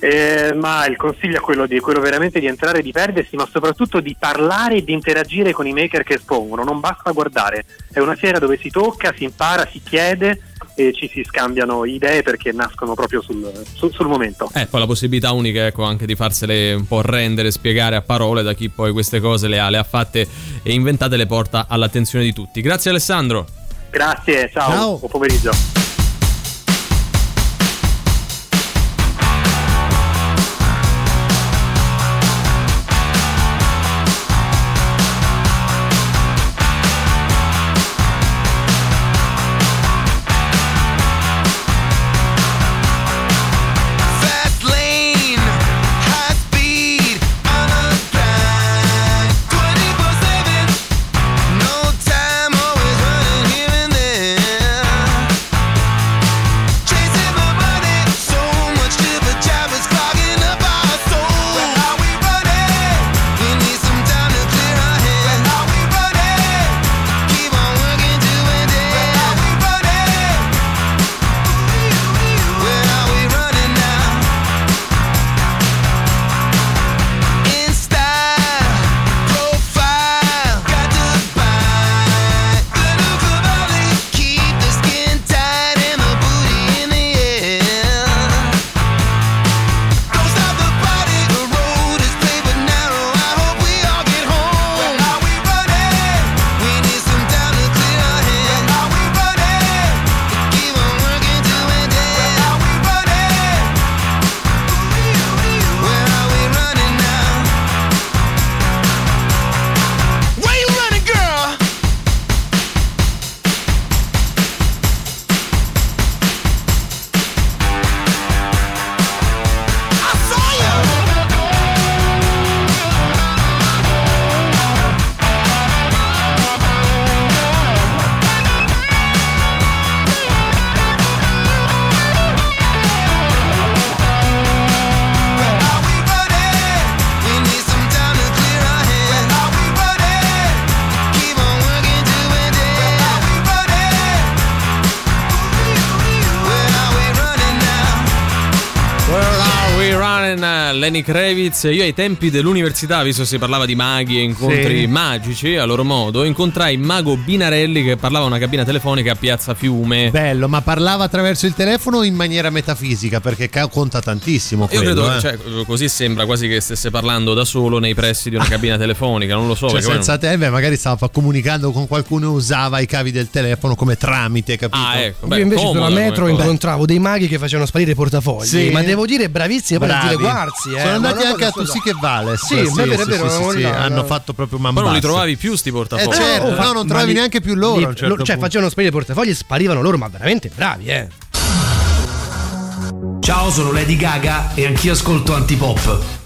Eh, ma il consiglio è quello, di, quello veramente di entrare di perdersi, ma soprattutto di parlare e di interagire con i maker che espongono. Non basta guardare, è una fiera dove si tocca, si impara, si chiede e ci si scambiano idee perché nascono proprio sul, sul- sul momento. Eh, poi la possibilità unica ecco anche di farsele un po' rendere, spiegare a parole da chi poi queste cose le ha, le ha fatte e inventate le porta all'attenzione di tutti. Grazie Alessandro. Grazie, ciao, Ciao. buon pomeriggio. Lenny Kravitz. Io ai tempi dell'università, visto che si parlava di maghi e incontri Sì. magici a loro modo, incontrai il mago Binarelli che parlava una cabina telefonica a Piazza Fiume. Bello, ma parlava attraverso il telefono o in maniera metafisica? Perché conta tantissimo. Io quello, credo, eh. cioè, così sembra quasi che stesse parlando da solo nei pressi di una cabina telefonica, non lo so. Cioè, senza te, beh, magari stava comunicando con qualcuno e usava i cavi del telefono come tramite, capito? Ah, ecco. Io invece sulla metro incontravo dei maghi che facevano sparire i portafogli. Sì. Ma devo dire, bravissimi poi a Bravi. Guarzi. Eh. Sono Ma andati anche a Tu sì che vale. Sì, è vero, è vero, sì, sì, sì, no, hanno no. fatto proprio Poi man non li trovavi più sti portafogli. Eh, certo, Oh, ma- no, non ma trovavi li- neanche più loro. li- certo lo- cioè, punto. facevano sparire i portafogli e sparivano loro, ma veramente bravi, eh. Ciao, sono Lady Gaga e anch'io ascolto Antipop.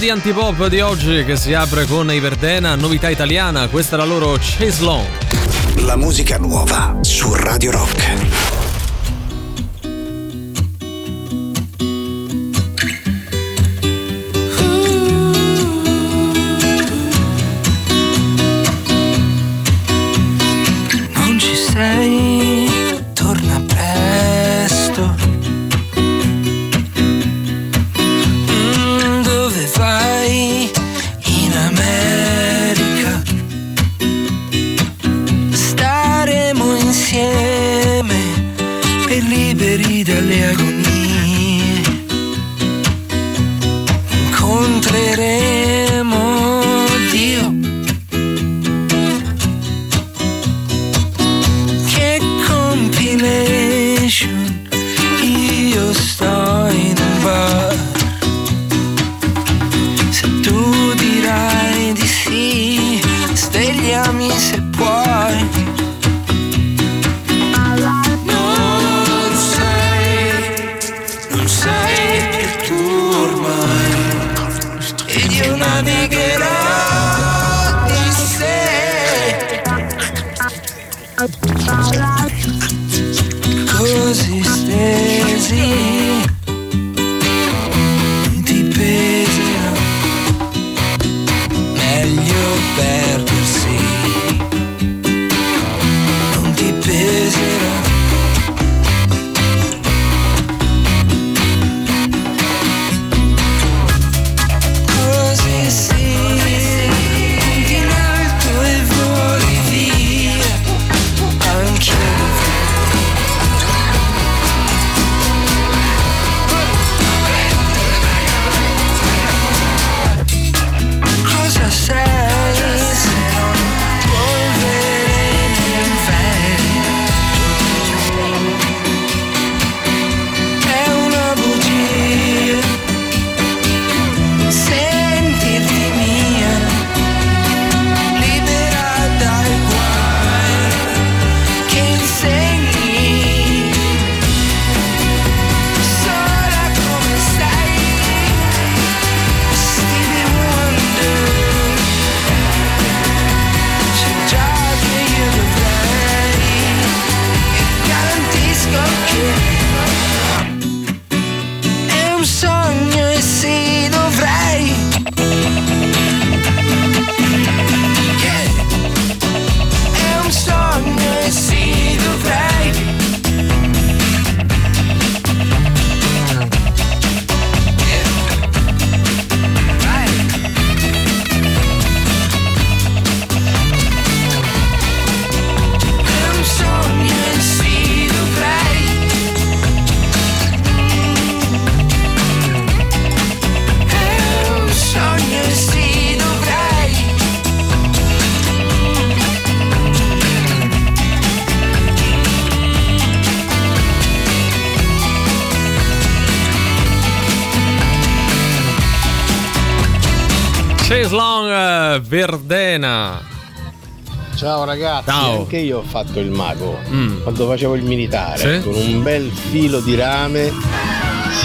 Di Antipop di oggi che si apre con Iverdena, novità italiana, questa è la loro Chase Long. La musica nuova su Radio Rock. Verdena. Ciao ragazzi, Ciao. anche io ho fatto il mago Mm. quando facevo il militare Sì? con un bel filo di rame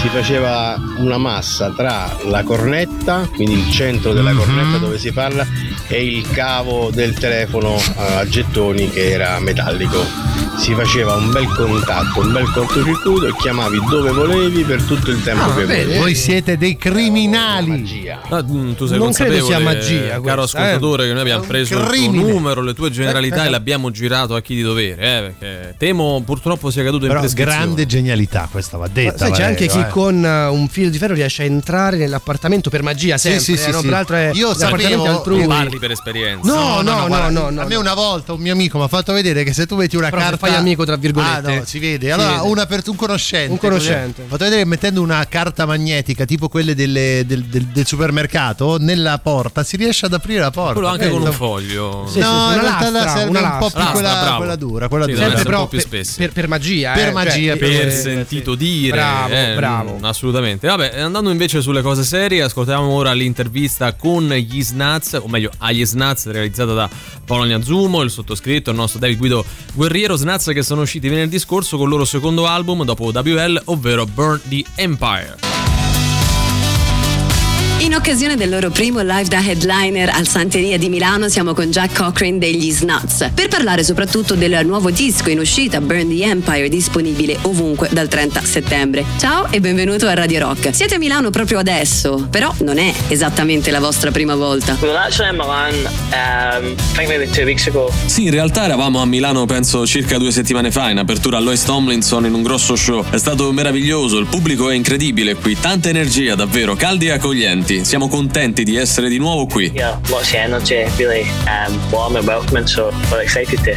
si faceva una massa tra la cornetta, quindi il centro della Mhm. cornetta dove si parla, e il cavo del telefono eh, a gettoni che era metallico. Si faceva un bel contatto, un bel cortocircuito e chiamavi dove volevi per tutto il tempo Ah, che volevi. voi siete dei criminali. Ah, mm, tu sei Non credo sia magia eh, caro questa, ascoltatore, eh. che noi abbiamo preso il tuo numero, le tue generalità e l'abbiamo girato a chi di dovere, eh, perché temo purtroppo sia caduto in Però prescrizione. grande genialità questa va detta. Sai, c'è anche chi eh. con uh, un filo di ferro riesce a entrare nell'appartamento per magia Sì, sempre. sì, sì, eh, no? sì. Peraltro è Io sapevo- altrui. Parli per esperienza. No, no, no, guarda, no, no, A me no. una volta un mio amico mi ha fatto vedere che se tu metti una Però carta. fai amico, tra virgolette. Ah, no, si vede. Si Allora, vede. una per- un conoscente. Un conoscente. Ho fatto vedere che mettendo una carta magnetica, tipo quelle delle- del, del- del supermercato, nella porta si riesce ad aprire la porta. Quello anche Vedi? con un foglio. Sì, sì, sì, no, una in realtà lastra, serve una un po' più quella, quella dura, quella Sì, dura. un però po' più per, per- per magia. Per eh, magia, cioè, per eh, sentito sì. dire Bravo, eh, bravo. Mm, assolutamente. Vabbè andando invece sulle cose serie ascoltiamo ora l'intervista con gli Snats o meglio agli Snats realizzata da Polonia Zumo il sottoscritto il nostro David Guido Guerriero. Snats che sono usciti venerdì scorso con il loro secondo album dopo WL ovvero Burn the Empire In occasione del loro primo live da headliner al Santeria di Milano siamo con Jack Cochran degli Snuts per parlare soprattutto del nuovo disco in uscita Burn the Empire disponibile ovunque dal 30 settembre. Ciao e benvenuto a Radio Rock. Siete a Milano proprio adesso, però non è esattamente la vostra prima volta. We were actually in Milan, um, I think maybe two weeks ago. Sì, in realtà eravamo a Milano penso circa due settimane fa in apertura a Lois Tomlinson in un grosso show. È stato meraviglioso, il pubblico è incredibile qui, tanta energia davvero, caldi e accoglienti. Siamo contenti di essere di nuovo qui. Yeah, lots of energy, really um, warm and welcoming, so we're excited to,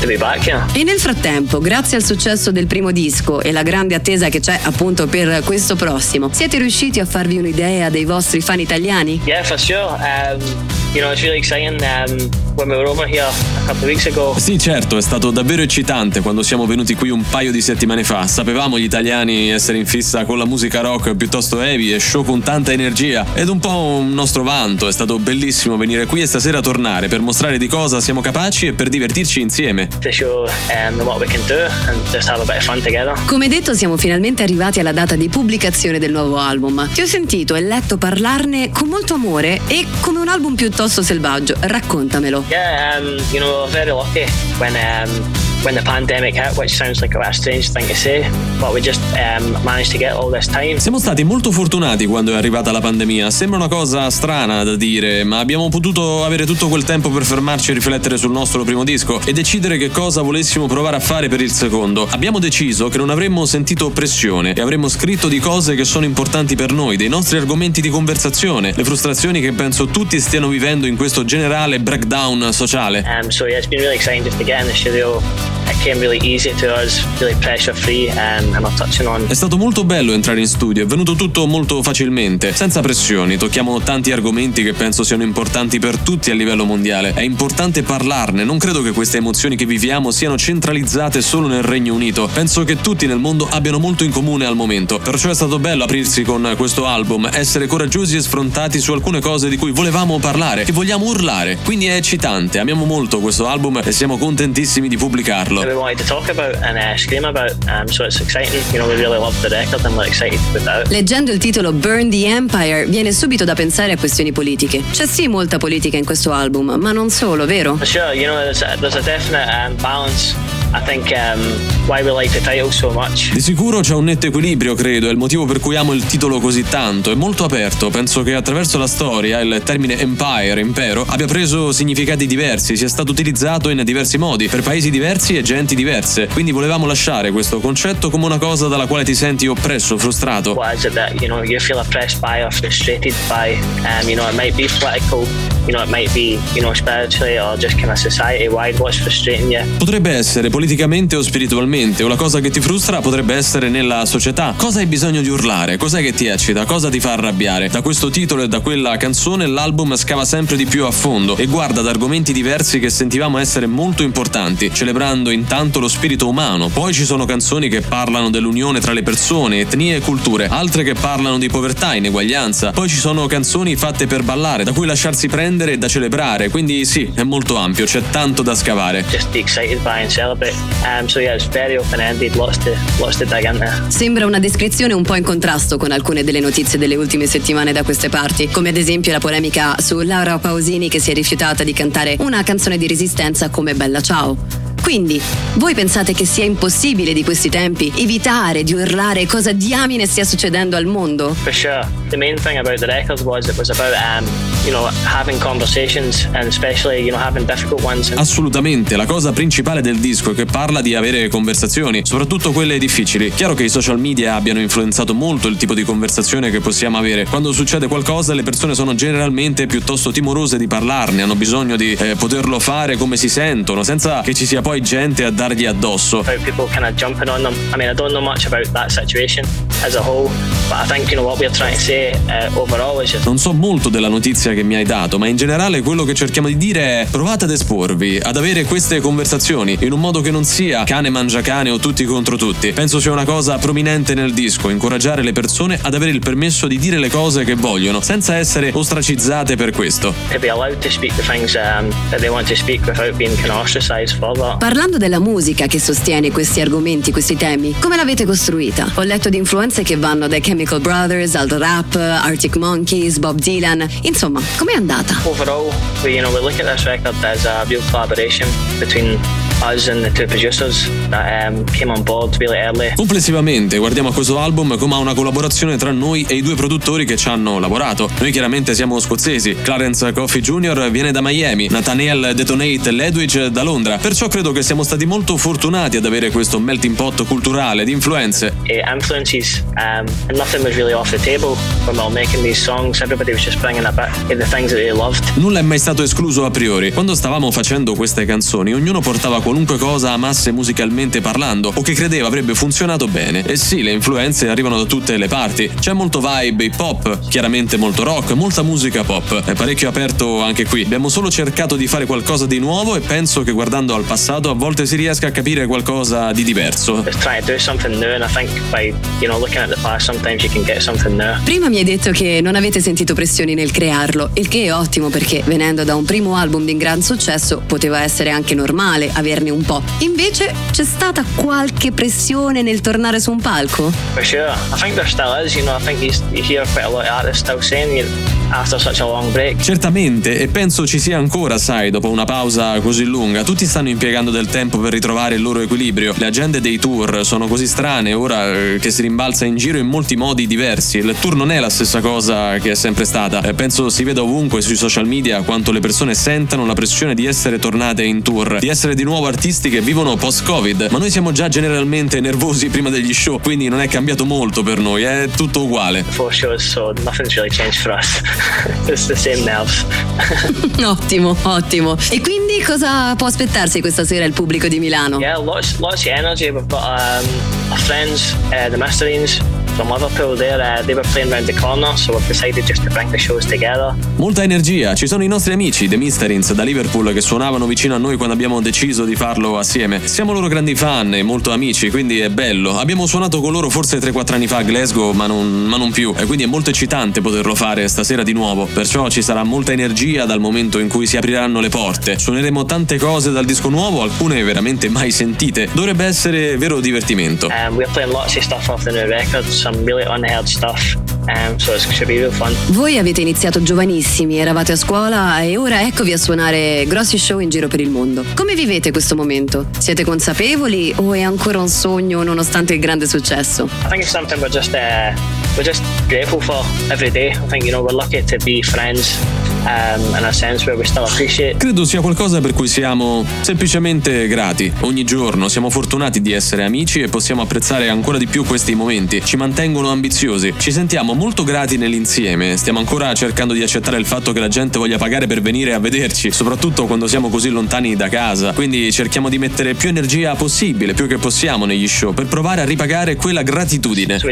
to be back here. E nel frattempo, grazie al successo del primo disco e la grande attesa che c'è appunto per questo prossimo, siete riusciti a farvi un'idea dei vostri fan italiani? Yeah, for sure. Um, you know, it's really exciting. Um, when we were over here a couple of weeks ago, Sì, certo, è stato davvero eccitante quando siamo venuti qui un paio di settimane fa. Sapevamo gli italiani essere in fissa con la musica rock piuttosto heavy e show con tanta energia ed un po' un nostro vanto. È stato bellissimo venire qui e stasera tornare per mostrare di cosa siamo capaci e per divertirci insieme. show um. Come detto, siamo finalmente arrivati alla data di pubblicazione del nuovo album. Ti ho sentito e letto parlarne con molto amore e come un album piuttosto piuttosto selvaggio. Raccontamelo. Yeah, um, you know, very lucky when um, when the pandemic hit, which sounds like a strange thing to say, but we just um, managed to get all this time. Siamo stati molto fortunati quando è arrivata la pandemia. Sembra una cosa strana da dire, ma abbiamo potuto avere tutto quel tempo per fermarci e riflettere sul nostro primo disco e decidere che cosa volessimo provare a fare per il secondo. Abbiamo deciso che non avremmo sentito pressione e avremmo scritto di cose che sono importanti per noi, dei nostri argomenti di conversazione, le frustrazioni che penso tutti stiano vivendo in questo generale breakdown sociale. Um, so yeah, it's been really exciting just to get in the studio. Um, È stato molto bello entrare in studio, è venuto tutto molto facilmente, senza pressioni, tocchiamo tanti argomenti che penso siano importanti per tutti a livello mondiale. È importante parlarne, non credo che queste emozioni che viviamo siano centralizzate solo nel Regno Unito. Penso che tutti nel mondo abbiano molto in comune al momento. Perciò è stato bello aprirsi con questo album, essere coraggiosi e sfrontati su alcune cose di cui volevamo parlare, che vogliamo urlare. Quindi è eccitante, amiamo molto questo album e siamo contentissimi di pubblicarlo. That we wanted to talk about and uh, scream about. Um, so it's exciting. You know, we really love the record and we're excited to put out. Leggendo il titolo Burn the Empire viene subito da pensare a questioni politiche. C'è sì molta politica in questo album, ma non solo, vero? Sure, you know, there's a, there's a definite um, balance. I think um, why we like the title so much. Di sicuro c'è un netto equilibrio, credo, è il motivo per cui amo il titolo così tanto. È molto aperto, penso che attraverso la storia il termine empire, impero, abbia preso significati diversi, sia stato utilizzato in diversi modi, per paesi diversi e genti diverse. Quindi volevamo lasciare questo concetto come una cosa dalla quale ti senti oppresso, frustrato. What is it that you know you feel oppressed by or frustrated by? Um, you know, it might be political. You know, it might be you know spiritually or just kind of society wide. What's frustrating you? Potrebbe essere politicamente o spiritualmente, o la cosa che ti frustra potrebbe essere nella società. Cosa hai bisogno di urlare? Cos'è che ti eccita? Cosa ti fa arrabbiare? Da questo titolo e da quella canzone l'album scava sempre di più a fondo e guarda ad argomenti diversi che sentivamo essere molto importanti, celebrando intanto lo spirito umano. Poi ci sono canzoni che parlano dell'unione tra le persone, etnie e culture, altre che parlano di povertà, ineguaglianza. Poi ci sono canzoni fatte per ballare, da cui lasciarsi prendere e da celebrare. Quindi sì, è molto ampio, c'è tanto da scavare. Just be excited by and celebrate. Um, so yeah, it's very open ended. Lots to lots to dig into. Sembra una descrizione un po' in contrasto con alcune delle notizie delle ultime settimane da queste parti, come ad esempio la polemica su Laura Pausini che si è rifiutata di cantare una canzone di resistenza come Bella Ciao. Quindi, voi pensate che sia impossibile di questi tempi evitare di urlare cosa diamine stia succedendo al mondo? For sure. The main thing about the record was it was about um, you know having conversations and especially you know having difficult ones. And Assolutamente, la cosa principale del disco è che parla di avere conversazioni, soprattutto quelle difficili. Chiaro che i social media abbiano influenzato molto il tipo di conversazione che possiamo avere. Quando succede qualcosa le persone sono generalmente piuttosto timorose di parlarne, hanno bisogno di eh, poterlo fare come si sentono, senza che ci sia poi gente a dargli addosso. about people kind of jumping on them. I mean, I don't know much about that situation as a whole, but I think you know what we're trying to say uh, overall is just Non so molto della notizia che mi hai dato, ma in generale quello che cerchiamo di dire è provate ad esporvi, ad avere queste conversazioni in un modo che non sia cane mangia cane o tutti contro tutti. Penso sia una cosa prominente nel disco, incoraggiare le persone ad avere il permesso di dire le cose che vogliono, senza essere ostracizzate per questo. to be allowed to speak the things um, that they want to speak without being kind of ostracized for that. Parlando della musica che sostiene questi argomenti, questi temi, come l'avete costruita? Ho letto di influenze che vanno dai Chemical Brothers al rap, Arctic Monkeys, Bob Dylan. Insomma, com'è andata? Overall, we you know we look at this record as a real collaboration between us and the two producers that um, came on board really early. Complessivamente guardiamo a questo album come a una collaborazione tra noi e i due produttori che ci hanno lavorato. Noi chiaramente siamo scozzesi, Clarence Coffey Jr. viene da Miami, Nathaniel Detonate Ledwidge da Londra, perciò credo che siamo stati molto fortunati ad avere questo melting pot culturale di influenze. Uh, influences um, nothing was really off the table when we were making these songs. Everybody was just bringing a bit of the things that they loved. Nulla è mai stato escluso a priori. Quando stavamo facendo queste canzoni, ognuno portava qualunque cosa amasse musicalmente parlando o che credeva avrebbe funzionato bene. E sì, le influenze arrivano da tutte le parti. C'è molto vibe hip hop, chiaramente molto rock, molta musica pop. È parecchio aperto anche qui. Abbiamo solo cercato di fare qualcosa di nuovo e penso che guardando al passato a volte si riesca a capire qualcosa di diverso. Prima mi hai detto che non avete sentito pressioni nel crearlo, il che è ottimo perché venendo da un primo album di gran successo poteva essere anche normale averne parlarne un po'. Invece c'è stata qualche pressione nel tornare su un palco? For sure. I think there still is, you know, I think you, hear quite a lot of artists still saying you after such a long break. Certamente, e penso ci sia ancora, sai, dopo una pausa così lunga, tutti stanno impiegando del tempo per ritrovare il loro equilibrio. Le agende dei tour sono così strane ora eh, che si rimbalza in giro in molti modi diversi. Il tour non è la stessa cosa che è sempre stata. Penso si veda ovunque sui social media quanto le persone sentano la pressione di essere tornate in tour, di essere di nuovo artisti che vivono post-Covid. Ma noi siamo già generalmente nervosi prima degli show, quindi non è cambiato molto per noi, è tutto uguale. Four shows, so nothing's really changed for us. It's the same nerves. ottimo, ottimo. E quindi cosa può aspettarsi questa sera il pubblico di Milano? Yeah, lots, lots of energy. We've got um, our friends, uh, the from Liverpool. There, uh, they were playing round the corner, so we've decided just to bring the shows together. Molta energia, ci sono i nostri amici, The Mysterins da Liverpool, che suonavano vicino a noi quando abbiamo deciso di farlo assieme. Siamo loro grandi fan e molto amici, quindi è bello. Abbiamo suonato con loro forse 3-4 anni fa a Glasgow, ma non, ma non più, e quindi è molto eccitante poterlo fare stasera di nuovo. Perciò ci sarà molta energia dal momento in cui si apriranno le porte. Suoneremo tante cose dal disco nuovo, alcune veramente mai sentite. Dovrebbe essere vero divertimento. Um, we're playing lots of stuff off the new record, some really unheard stuff. Um, so it should be real fun. Voi avete iniziato giovanissimi, eravate a scuola e ora eccovi a suonare grossi show in giro per il mondo. Come vivete questo momento? Siete consapevoli o è ancora un sogno nonostante il grande successo? I think it's something we're just uh, we're just grateful for every day. I think you know we're lucky to be friends appreciate. Credo sia qualcosa per cui siamo semplicemente grati. Ogni giorno siamo fortunati di essere amici e possiamo apprezzare ancora di più questi momenti. Ci mantengono ambiziosi. Ci sentiamo molto grati nell'insieme. Stiamo ancora cercando di accettare il fatto che la gente voglia pagare per venire a vederci, soprattutto quando siamo così lontani da casa. Quindi cerchiamo di mettere più energia possibile, più che possiamo negli show, per provare a ripagare quella gratitudine. So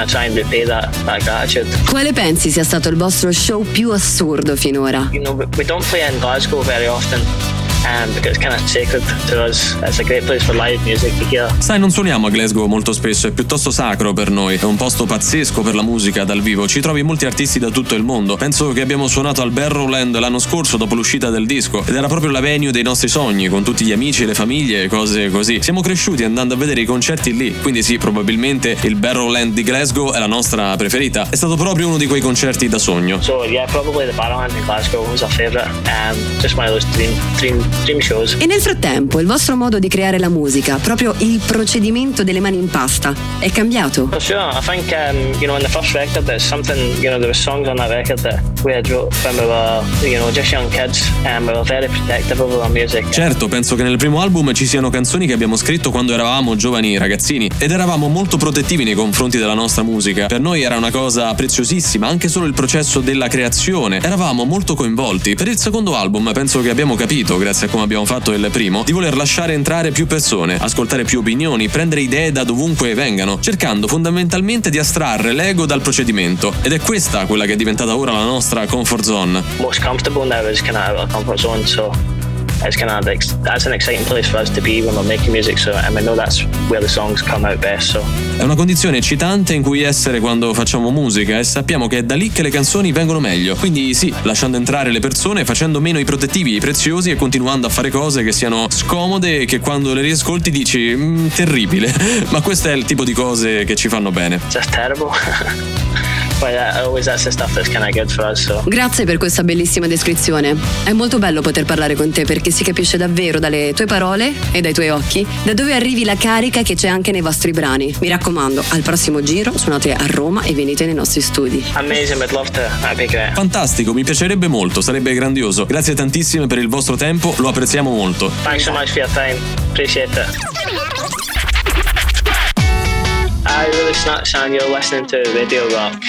of try and repay that, that gratitude. Quale pensi sia stato il vostro show più assurdo finora? You know, we don't play in Glasgow very often. Um, because it's kind of sacred to us. It's a great place for live music to hear. Sai, non suoniamo a Glasgow molto spesso, è piuttosto sacro per noi. È un posto pazzesco per la musica dal vivo. Ci trovi molti artisti da tutto il mondo. Penso che abbiamo suonato al Barrowland l'anno scorso dopo l'uscita del disco ed era proprio la venue dei nostri sogni, con tutti gli amici, le famiglie e cose così. Siamo cresciuti andando a vedere i concerti lì, quindi sì, probabilmente il Barrowland di Glasgow è la nostra preferita. È stato proprio uno di quei concerti da sogno. So yeah, probably the Barrowland in Glasgow was our favourite. Um, just one of those dream, dream. E nel frattempo il vostro modo di creare la musica, proprio il procedimento delle mani in pasta, è cambiato? Sure, I think um, you know in the first record there's something you know there were songs on that record that we had wrote when we were you know just young kids and we were very protective of our music. Certo, penso che nel primo album ci siano canzoni che abbiamo scritto quando eravamo giovani ragazzini ed eravamo molto protettivi nei confronti della nostra musica. Per noi era una cosa preziosissima, anche solo il processo della creazione. Eravamo molto coinvolti. Per il secondo album penso che abbiamo capito, grazie a come abbiamo fatto il primo, di voler lasciare entrare più persone, ascoltare più opinioni, prendere idee da dovunque vengano, cercando fondamentalmente di astrarre l'ego dal procedimento. Ed è questa quella che è diventata ora la nostra comfort zone. Most comfortable now is kind of out of comfort zone, so it's kind of like that's an exciting place for us to be when we're making music. So and we know that's where the songs come out best. So È una condizione eccitante in cui essere quando facciamo musica e sappiamo che è da lì che le canzoni vengono meglio. Quindi sì, lasciando entrare le persone, facendo meno i protettivi e i preziosi e continuando a fare cose che siano scomode e che quando le riascolti dici "Mm, terribile. Ma questo è il tipo di cose che ci fanno bene. just terrible. but yeah, always that's the stuff that's kind of good for us. So Grazie per questa bellissima descrizione. È molto bello poter parlare con te perché si capisce davvero dalle tue parole e dai tuoi occhi da dove arrivi la carica che c'è anche nei vostri brani. Mi raccomando, al prossimo giro suonate a Roma e venite nei nostri studi. amazing. We'd love to. That'd be. Fantastico, mi piacerebbe molto, sarebbe grandioso. Grazie tantissime per il vostro tempo, lo apprezziamo molto. Thanks so much for your time. Appreciate it. I really snap sound. You're listening to Radio Rock.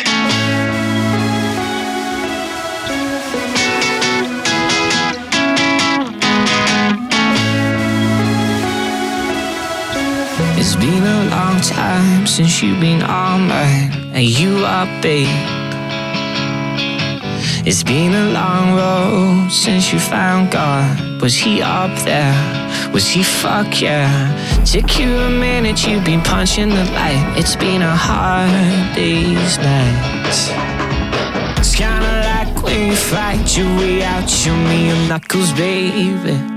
It's been a long time since you've been on mine, and you are big. It's been a long road since you found God. Was he up there? Was he fuck yeah? Took you a minute, you've been punching the light. It's been a hard these nights. It's kinda like when you fight your way out. Show me your knuckles, baby.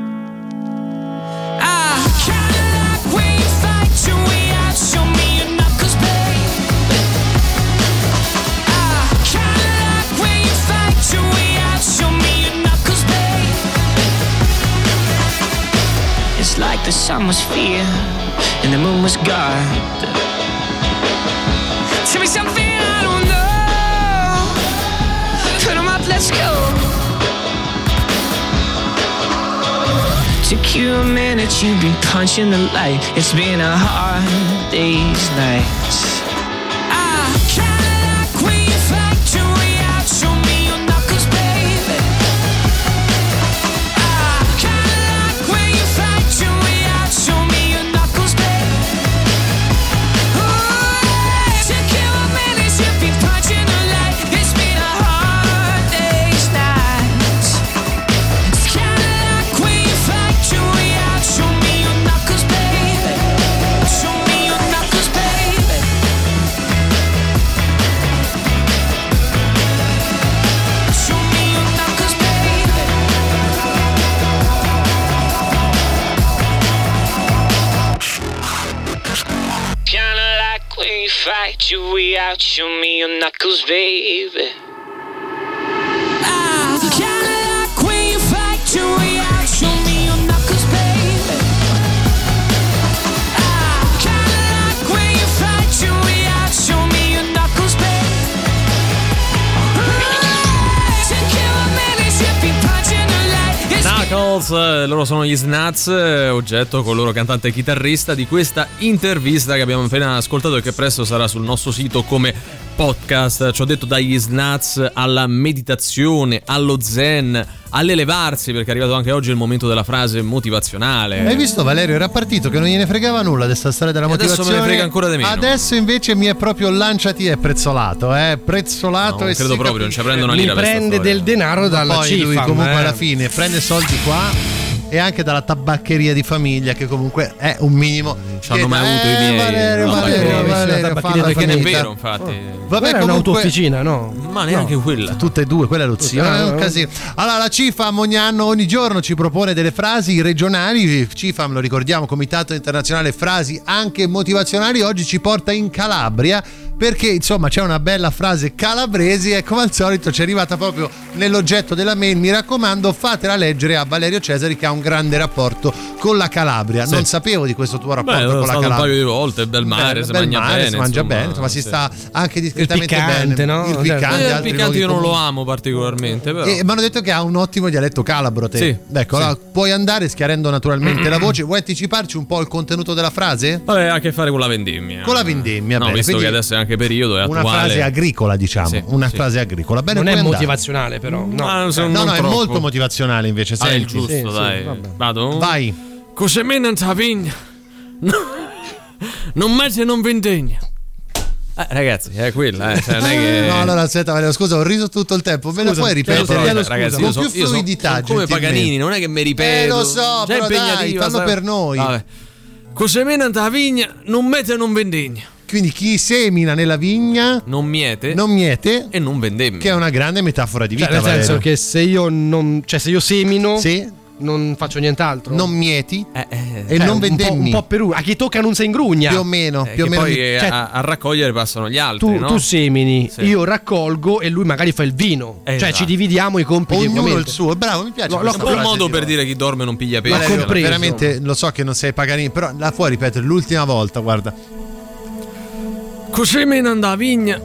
The sun was fear and the moon was God. Tell me something I don't know. Put 'em up, let's go. Took you a minute, you've been punching the light. It's been a hard day's nights. You out. Show me your knuckles, baby. Knuckles, eh, loro sono gli Snats, eh, oggetto con loro cantante e chitarrista di questa intervista che abbiamo appena ascoltato e che presto sarà sul nostro sito come podcast. Ci ho detto dagli Snats alla meditazione, allo zen, all'elevarsi, perché è arrivato anche oggi il momento della frase motivazionale. Hai visto Valerio? Era partito che non gliene fregava nulla di questa storia della E adesso motivazione. me ne frega ancora di meno. Adesso invece mi è proprio lanciati e prezzolato, eh? Prezzolato No, e credo si proprio, non ci prende una Mi lira per sta prende del denaro dalla Poi lui CIFAM. comunque eh. alla fine prende soldi qua e anche dalla tabaccheria di famiglia che comunque è un minimo Ci hanno mai Eh, avuto i miei. Valerio, No, Valerio, perché- Valerio, falla Perché non è vero, infatti. Vabbè, Quella è comunque- un'autofficina, no? Ma neanche quella. Tutte e due, quella è lo zio. È un no. casino. Allora, la CIFAM ogni anno, ogni giorno ci propone delle frasi regionali. CIFAM, lo ricordiamo, Comitato Internazionale Frasi anche motivazionali. Oggi ci porta in Calabria perché insomma c'è una bella frase calabrese e come al solito ci è arrivata proprio nell'oggetto della mail. Mi raccomando, fatela leggere a Valerio Cesari che ha un grande rapporto con la Calabria. Sì. Non sapevo di questo tuo Beh, rapporto sono con la stato un Calabria. paio di volte, bel mare, Beh, si bel mangia mare, bene. si mangia insomma, bene, insomma, si sì. sta anche discretamente piccante, bene. no? Il Cioè, piccante, Eh, il piccante io non lo amo particolarmente, però. E mi hanno detto che ha un ottimo dialetto calabro. Te. Sì, Ecco, sì. allora, puoi andare schiarendo naturalmente la voce. Vuoi anticiparci un po' il contenuto della frase? Vabbè, ha a che fare con la vendemmia. Con la vendemmia, No, bene. visto Quindi che adesso è anche periodo, è Una attuale. frase agricola, diciamo. Sì, una sì. frase agricola. Bene, non è andare. motivazionale, però. No. Ma se- No, non no, è molto motivazionale invece. Ah, è il giusto, Sì, dai. Vado? Vai. Cos'è me non sa vigna? No. Non mezzo e non vendegna. Eh, ragazzi, è quella, eh. Cioè, non è che... No, allora aspetta, Valerio, scusa, ho riso tutto il tempo. La Scusa, puoi ripetere? però, chiedo ragazzi, Con più io sono- fluidità, sono come. Paganini, non è che mi ripeto. Eh, lo so, Già però dai, fallo sai. per noi. Vabbè. Cos'è me non sa vigna? Non mette e non vendegna. Quindi chi semina nella vigna Non miete non miete, e non vendemmia. che è una grande metafora di Cioè, vita. nel senso Valerio. che se io non. Cioè, se io semino, Sì, non faccio nient'altro. non mieti Eh, eh, e Cioè, non un po', vendemmi. un po' per uno. A chi tocca non si ingrugna. più o meno, eh, più o meno. poi cioè- a, a raccogliere passano gli altri, Tu, no? tu semini, Sì. io raccolgo e lui magari fa il vino. Cioè, Esatto. ci dividiamo i compiti. Ognuno ovviamente. il suo, bravo, mi piace. Questa È un po' un modo per dire chi dorme non piglia pesce. Veramente lo so che non sei Paganini, però la puoi ripetere l'ultima volta, guarda. Cos'è me non da vigna?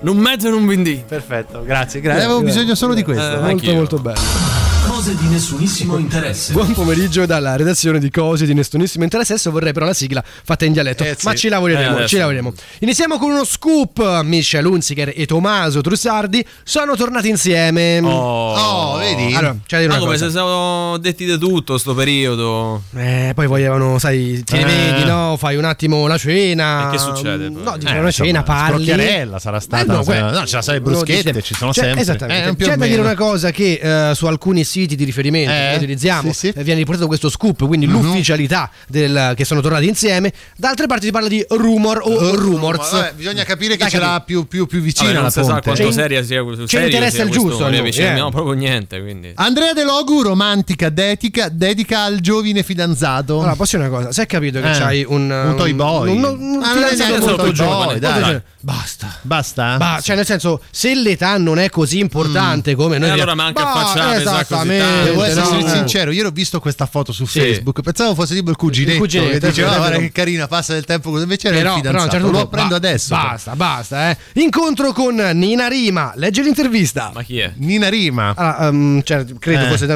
non mezzo e non vendegna. Perfetto, grazie, grazie. Avevo bisogno solo di questo. Eh, Molto, molto bello. Cose di nessunissimo interesse. Buon pomeriggio dalla redazione di Cose di Nessunissimo Interesse. Adesso vorrei però la sigla fatta in dialetto, Eh, sì. ma ci lavoreremo, Eh, ci lavoreremo. Iniziamo con uno scoop. Michel Hunziker e Tommaso Trussardi sono tornati insieme. Oh, vedi? Allora, c'è Ma una come cosa. se siamo detti di tutto sto periodo. Eh, poi volevano, sai, ti Eh. rivedi, no? Fai un attimo la cena. E che succede poi? No, dici Eh, una insomma, cena, parli. Sarà stata. Eh, no, no, ce la sai bruschette, dice- ci sono C'è- sempre. Esattamente. Eh, C'è da dire una cosa che eh, su alcuni siti siti di riferimento Eh, che utilizziamo sì, sì. viene riportato questo scoop, quindi Mhm. l'ufficialità del, che sono tornati insieme. Da altre parti si parla di rumor o rumors. Vabbè, bisogna capire chi Dai, ce l'ha più, più, più vicino Vabbè, non si sa quanto C'è- seria sia c'è serio interesse sia al questo giusto a via noi, vicino, eh. proprio niente, quindi. Andrea De Logu, romantica, dedica, dedica al giovine fidanzato. Allora, posso dire una cosa? Se hai capito che Eh, c'hai un, un toy boy. un, un, un Ah, non è fidanzato molto giovane, dai. giovane, Basta. Basta? Bah, cioè nel senso, se l'età non è così importante come noi E allora manca Bah, affacciare, sa, tanto. Devo essere no. sincero, io ho visto questa foto su Sì. Facebook, pensavo fosse tipo il cuginetto, Il cuginetto, che diceva "Ah, vero. guarda che carina, passa del tempo così, invece era Però, il però fidanzato. certo Lo prendo ba- adesso. Basta, basta, eh. Incontro con Nina Rima. Legge l'intervista. Ma chi è? Nina Rima. Allora, um, cioè, credo Eh. fosse.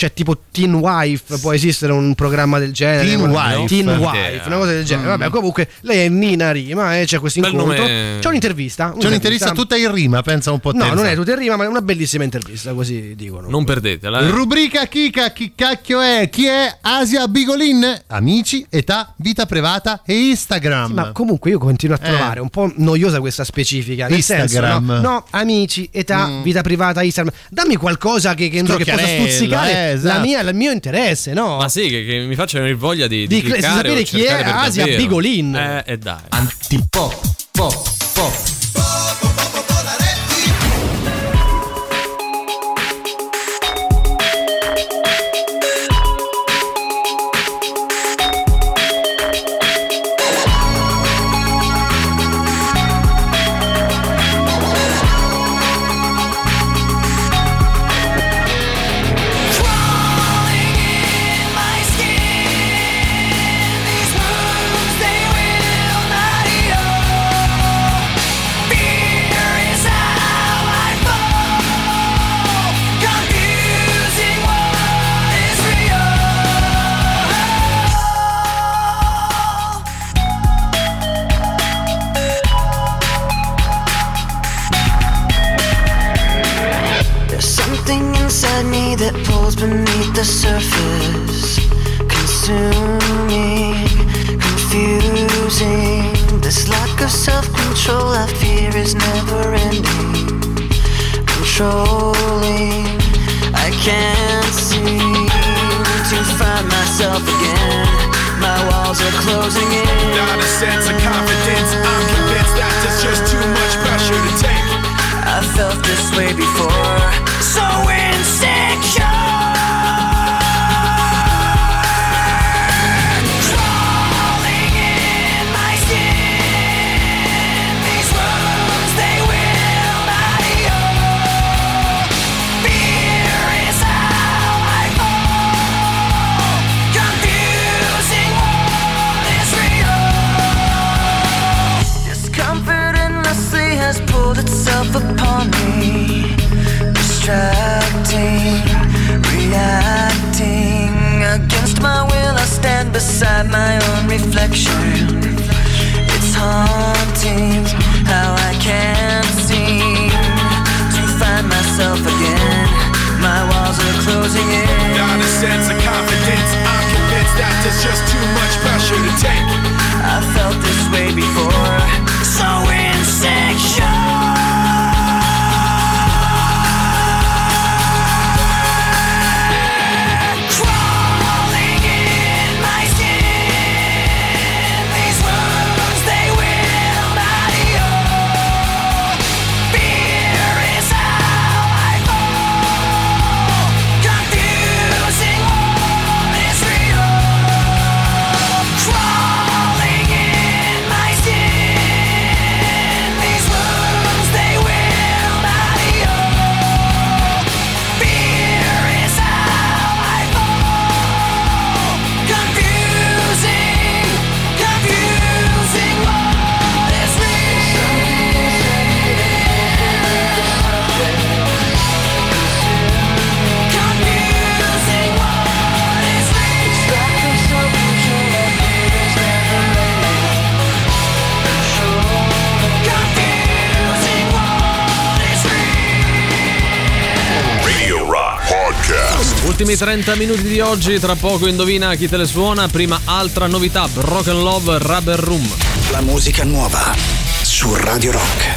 Cioè, tipo Teen Wife, può esistere un programma del genere. Teen Wife. Teen Wife, una cosa del genere. Mm. Vabbè, comunque, lei è Nina Rima e c'è questo incontro. nome. C'è un'intervista. C'è un'intervista tutta in rima, pensa un po' te. No, non è tutta in rima, ma è una bellissima intervista, così dicono. Non perdetela. eh. Rubrica Kika, chi cacchio è? Chi è Asia Bigolin? Amici, età, vita privata e Instagram. Ma comunque io continuo a Eh. trovare un po' noiosa questa specifica. Nel Instagram. senso, no, no, amici, età, Mm. vita privata, Instagram. Dammi qualcosa che, che, che possa stuzzicare eh, esatto. la mia, il mio interesse, no? Ma sì, che, che mi faccia venire voglia di, di, Di cl- cliccare sapere chi è Asia davvero. Bigolin. Eh, e dai. Antipop, pop, pop. That beneath the surface, consuming, confusing. This lack of self control I fear is never ending, controlling. I can't seem to find myself again. My walls are closing in. Not a sense of confidence. I'm convinced that there's just too much pressure to take. I felt this way before. So insecure. Beside my own reflection. It's haunting how I can't seem to find myself again. My walls are closing in. Not a sense of confidence. I'm convinced that there's just too much pressure to take. I felt this way before. Ultimi 30 minuti di oggi, tra poco indovina chi te le suona. Prima altra novità, Broken Love Rubber Room. La musica nuova su Radio Rock.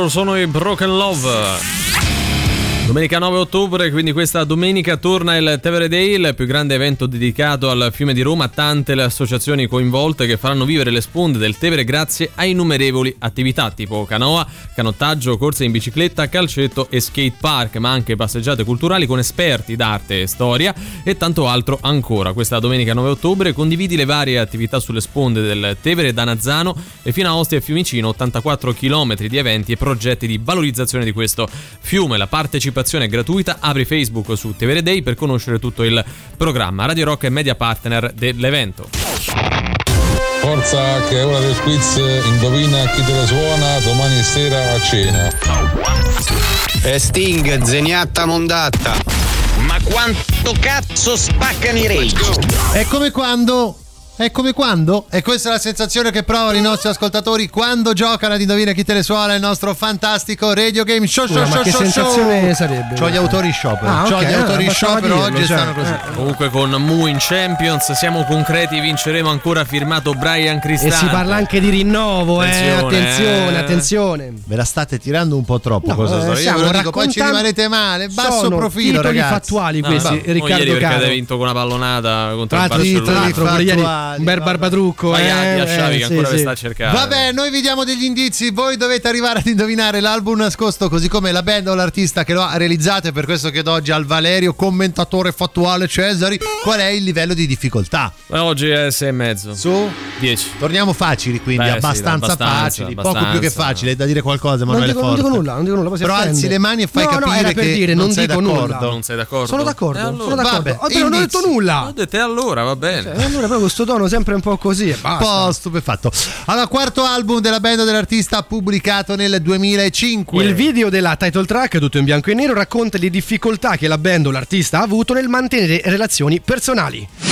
Loro sono i Broken Love. Domenica 9 ottobre, quindi questa domenica torna il Tevere Day, il più grande evento dedicato al fiume di Roma, tante le associazioni coinvolte che faranno vivere le sponde del Tevere grazie a innumerevoli attività tipo canoa, canottaggio, corse in bicicletta, calcetto e skate park, ma anche passeggiate culturali con esperti d'arte e storia e tanto altro ancora. Questa domenica 9 ottobre condividi le varie attività sulle sponde del Tevere da Nazzano e fino a Ostia e Fiumicino, 84 km di eventi e progetti di valorizzazione di questo fiume. La partecipazione è gratuita, apri Facebook su Tevere Day per conoscere tutto il programma. Radio Rock è media partner dell'evento. Forza che è ora del quiz, indovina chi te la suona domani sera a cena. E Sting, zeniatta mondatta. Ma quanto cazzo spaccano i rage? È come quando. È come quando? E questa è la sensazione che provano i nostri ascoltatori quando giocano ad Indovina chi te le suona il nostro fantastico Radio Game Show. Scusa, show, ma show, che show, sensazione show. sarebbe? C'ho gli autori sciopero. Ah, C'ho ok, gli autori in bastava sciopero dirlo, oggi e cioè, stanno così. eh. Comunque con Mu in Champions siamo concreti, vinceremo ancora firmato Brian E Cristante. si parla anche di rinnovo, eh. Attenzione, Attenzione, eh. attenzione. Ve la state tirando un po' troppo No, questa eh. Io ve lo dico, poi ci rimanete male. Basso Sono profilo, ragazzi. fattuali questi, no, non Riccardo ieri perché Caro. avete vinto con una pallonata contro il Barcellona. Un bel barbatrucco, eh. a Sciavi che eh, ancora sì, vi sì. sta a cercare. Vabbè, noi vi diamo degli indizi, voi dovete arrivare ad indovinare l'album nascosto, così come la band o l'artista che lo ha realizzato. E per questo chiedo oggi al Valerio, commentatore fattuale Cesari, qual è il livello di difficoltà. Eh, Oggi è 6 e mezzo. Su 10. Torniamo facili, quindi Beh, sì, abbastanza, abbastanza, facili, poco abbastanza. più che facile. È da dire qualcosa, Non Emanuele dico, non dico nulla, non dico nulla. Però alzi offende. le mani e fai no, capire no, era per che dire, non non sei dico d'accordo. nulla. Non sei d'accordo? Sono d'accordo, E allora? sono d'accordo. Vabbè, detto, non ho detto nulla. Ho detto e allora va bene. E allora poi questo tono sempre un po' così e Un basta. po' stupefatto. Allora, quarto album della band dell'artista pubblicato nel 2005. Il video della title track, tutto in bianco e nero, racconta le difficoltà che la band o l'artista ha avuto nel mantenere relazioni personali.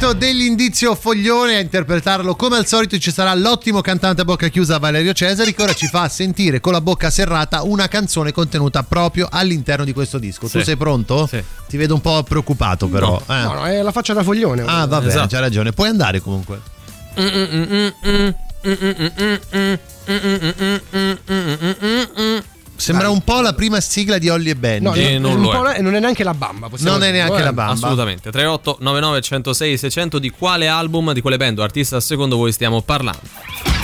Momento dell'indizio foglione. A interpretarlo come al solito ci sarà l'ottimo cantante a bocca chiusa Valerio Cesari che ora ci fa sentire con la bocca serrata una canzone contenuta proprio all'interno di questo disco. Tu Sì. sei pronto? Sì. Ti vedo un po' preoccupato però. eh. No, no, è la faccia da foglione. Ah, vabbè, Esatto. c'ha ragione. Puoi andare comunque. Sembra un po' la prima sigla di Olly e Benji. No, no, non po' è. e non è neanche la bamba. Non è neanche la bamba. Assolutamente. 38 99 106 600 di quale album, di quale band o artista secondo voi stiamo parlando?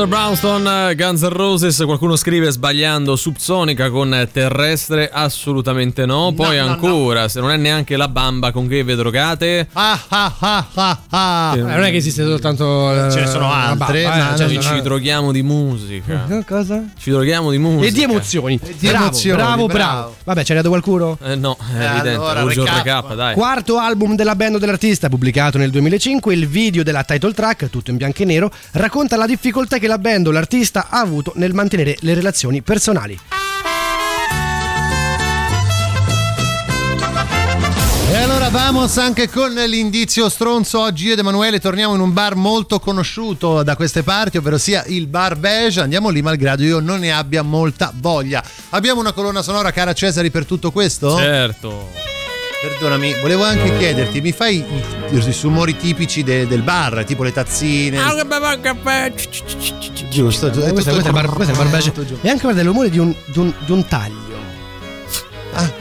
Mr. Brownstone, Guns N' Roses, qualcuno scrive sbagliando subsonica con terrestre, assolutamente no. Poi no, no. ancora, se non è neanche la bamba con che vi drogate. Ah ah ah ah ah. Eh, non è che esiste soltanto. eh, Ce ne sono altre, bamba, eh, cioè, no, ci no. droghiamo di musica. Eh, Cosa? Ci droghiamo di musica. E di emozioni. di bravo, emozioni, bravo, bravo. bravo. Vabbè, c'è arrivato qualcuno? Eh, no, è Eh, evidente. allora, recap. recap, dai. Quarto album della band dell'artista, pubblicato nel 2005, il video della title track, tutto in bianco e nero, racconta la difficoltà che la band o l'artista ha avuto nel mantenere le relazioni personali. E allora vamos anche con l'indizio stronzo. Oggi io ed Emanuele torniamo in un bar molto conosciuto da queste parti, ovvero sia il Bar Beige. Andiamo lì malgrado io non ne abbia molta voglia. Abbiamo una colonna sonora, cara Cesari, per tutto questo? Certo. Perdonami, volevo anche chiederti, mi fai i, i rumori tipici de- del bar, tipo le tazzine? che bevo il caffè. Giusto, è tutto questo, questo è il bar, questo è il bar beige. Tutto giù. E anche guarda l'umore di un, di un- di un taglio.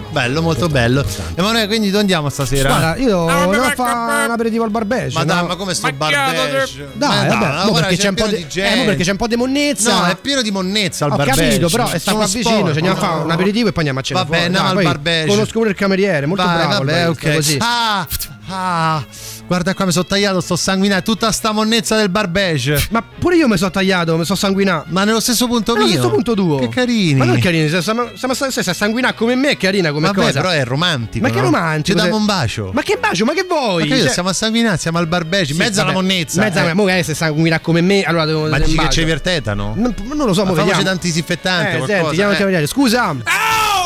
Ah, bello, molto bello. Emanuele, quindi dove andiamo stasera? Guarda, io devo fare un aperitivo al bar beige. Ma dai, no? ma come sto bar beige? Dai, Ma no, guarda, perché c'è un po' pieno di, gente. eh, perché c'è un po' di monnezza. No, è pieno di monnezza al Ho bar capito, beige. però stiamo vicino, ci andiamo a fare un aperitivo e poi andiamo a cena Vabbè, andiamo Dai, al poi bar beige. Conosco pure il cameriere, molto bravo. vabbè, ok. così. Ah, ah, guarda qua, mi sono tagliato, sto sanguinato. Tutta sta monnezza del bar beige. Ma pure io mi sono tagliato, mi sono sanguinato. Ma nello stesso punto Nello mio. stesso punto tuo. Che carini. Ma non è carini, se siamo, se sei sanguinato come me è carina come Vabbè, cosa. però è romantico. Ma che no? romantico? Ci diamo un bacio. Ma che bacio, ma che vuoi? Ma che Cioè- siamo a sanguinati, siamo al bar beige, in Sì, mezzo alla vabbè, monnezza. Mezza, eh. mo che se sanguinato come me, allora devo Ma dici che c'è il tetano? Non, non lo so, Ma mo famoci vediamo. d'antisinfettante, Eh, qualcosa, senti, eh. Scusa.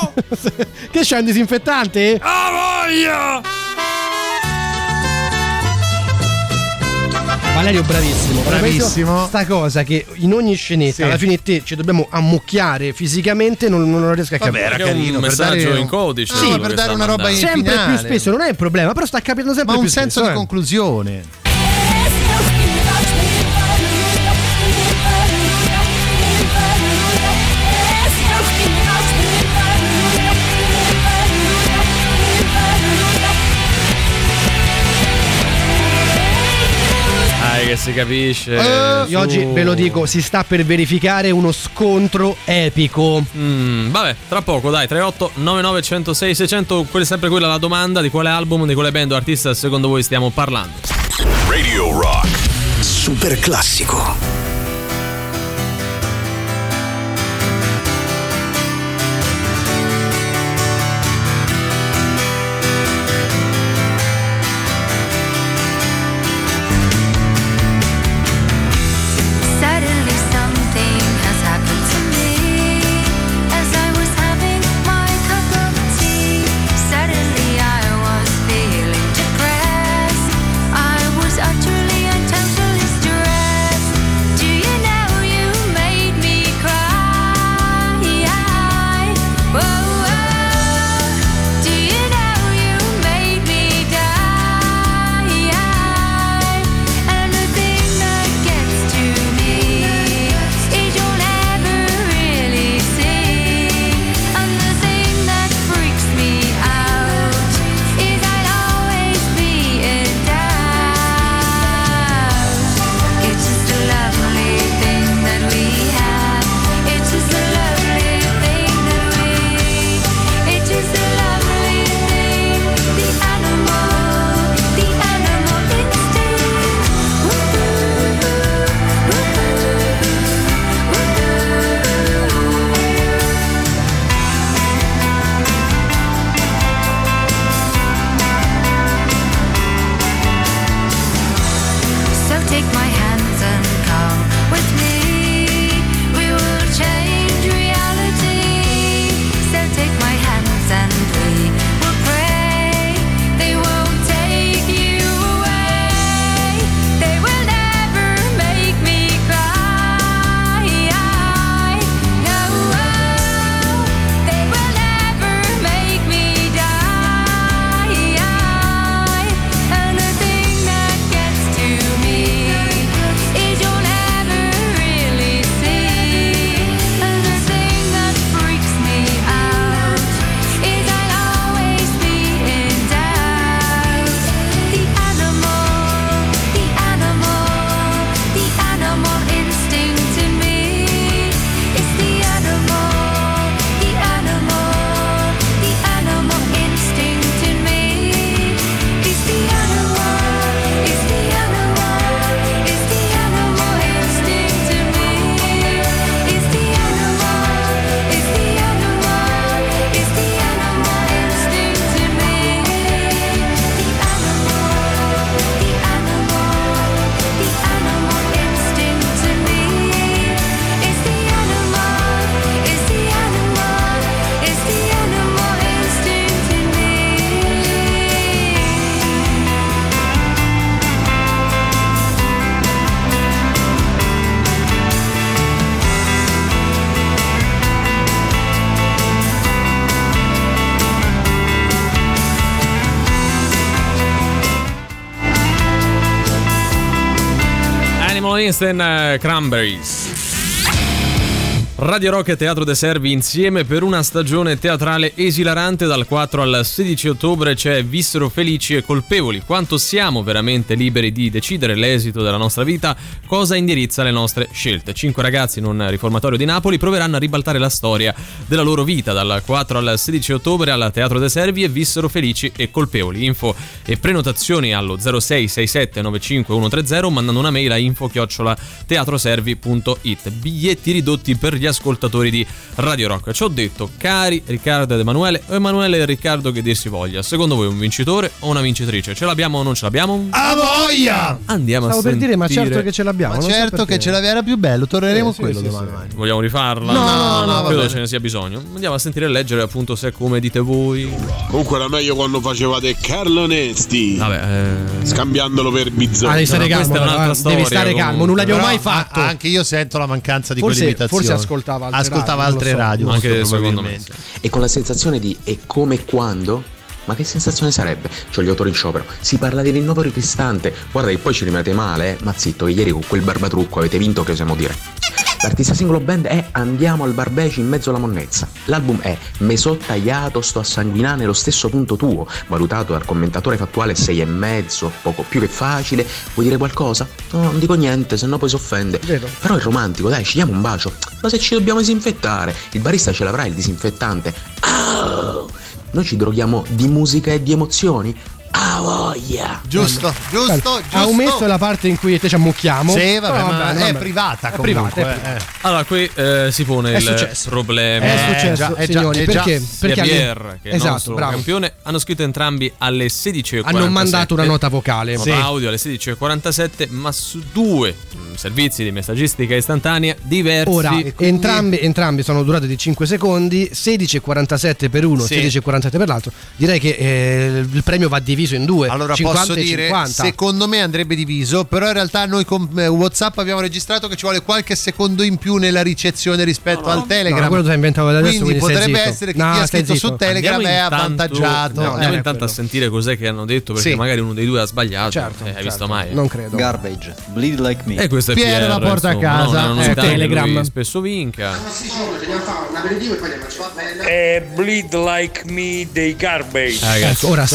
che c'è un disinfettante? Ah, voglia! Valerio bravissimo, Bravissimo. Sta cosa che in ogni scenetta Sì. alla fine te ci dobbiamo ammucchiare fisicamente, non, non lo riesco a Vabbè, capire. era Che è un carino per messaggio dare in codice. Sì, per dare una roba in Sempre finale. più spesso, non è il problema, però sta capendo sempre Ma un più senso spesso, di eh. conclusione. Si capisce. Eh, su. oggi ve lo dico, si sta per verificare uno scontro epico. Mm, vabbè, tra poco, dai, 38 99 106 600, quella è sempre quella la domanda di quale album, di quale band o artista secondo voi stiamo parlando. Radio Rock. Super classico. And uh, Cranberries. Radio Rock e Teatro De Servi insieme per una stagione teatrale esilarante dal 4 al 16 ottobre c'è Vissero felici e colpevoli. Quanto siamo veramente liberi di decidere l'esito della nostra vita, cosa indirizza le nostre scelte. Cinque ragazzi in un riformatorio di Napoli proveranno a ribaltare la storia della loro vita dal 4 al 16 ottobre al Teatro De Servi e Vissero felici e colpevoli. Info e prenotazioni allo 0667 95130 mandando una mail a info chiocciola teatroservi.it. Biglietti ridotti per gli ascoltatori di Radio Rock. Ci ho detto, cari Riccardo ed Emanuele, o Emanuele e Riccardo che dir si voglia. Secondo voi un vincitore o una vincitrice? Ce l'abbiamo o non ce l'abbiamo? A voglia! Andiamo Stavo a per sentire. dire, ma certo che ce l'abbiamo. Ma so certo perché. che ce l'aveva era più bello, torneremo Eh, a sì, quello sì, domani. Vogliamo rifarla? No, no, no, va credo bene. ce ne sia bisogno. Andiamo a sentire e leggere appunto se è come dite voi. Comunque era meglio quando facevate Carlo Nesti. Vabbè, Scambiandolo per Bizzotto. Ah, devi stare calmo, però, eh. devi stare calmo, non l'abbiamo mai fatto. anche io sento la mancanza di Forse- quell'imitazione. forse ascoltava altre Ascoltava radio, altre so. radio. Anche secondo me. E con la sensazione di e come e quando? Ma che sensazione sarebbe? Cioè gli autori in sciopero. Si parla di rinnovo ripestante. Guarda che poi ci rimanete male, eh. Ma zitto, che ieri con quel barbatrucco avete vinto che osiamo dire. L'artista singolo band è Andiamo al barbeci in mezzo alla monnezza. L'album è Me so tagliato, sto a sanguinare nello stesso punto tuo, valutato dal commentatore fattuale 6 e mezzo, poco più che facile. Vuoi dire qualcosa? No, non dico niente, se no poi si offende. Però è romantico, dai, ci diamo un bacio. Ma se ci dobbiamo disinfettare, il barista ce l'avrà il disinfettante. Ah! Noi ci droghiamo di musica e di emozioni? Ah voglia! Giusto, giusto, giusto. Ha omesso la parte in cui te ci ammucchiamo. Sì, vabbè, ma è vabbè. privata È privata, è eh. privata. Allora, qui eh, si pone È il successo. problema. È successo, è già, signori, è già. perché? Perché Pierre che il esatto, nostro bravo. campione hanno scritto entrambi alle 16.47 Hanno mandato una nota vocale. nota audio alle 16.47 ma su due mm, servizi di messaggistica istantanea diversi Ora, entrambi, entrambi sono durati di 5 secondi, 16,47 per uno, Sì. 16,47 per l'altro. Direi che eh, il premio va diviso in due. Allora 50 posso e dire, 50. secondo me andrebbe diviso, però in realtà noi con eh, WhatsApp abbiamo registrato che ci vuole qualche secondo in più nella ricezione rispetto al Telegram. No, quello hai inventato adesso, quindi, quindi potrebbe essere che No, chi ha scritto su zitto. Telegram Andiamo è intanto- avvantaggiato. no, andiamo Eh, intanto a sentire cos'è che hanno detto perché Sì. magari uno dei due ha sbagliato Certo, Eh, hai certo. visto mai Non credo. Garbage, bleed like me. e questo è Piero Pierre, la porta a casa. no, Su che Telegram. spesso vinca È Bleed Like Me dei Garbage. ragazzi Ecco, ora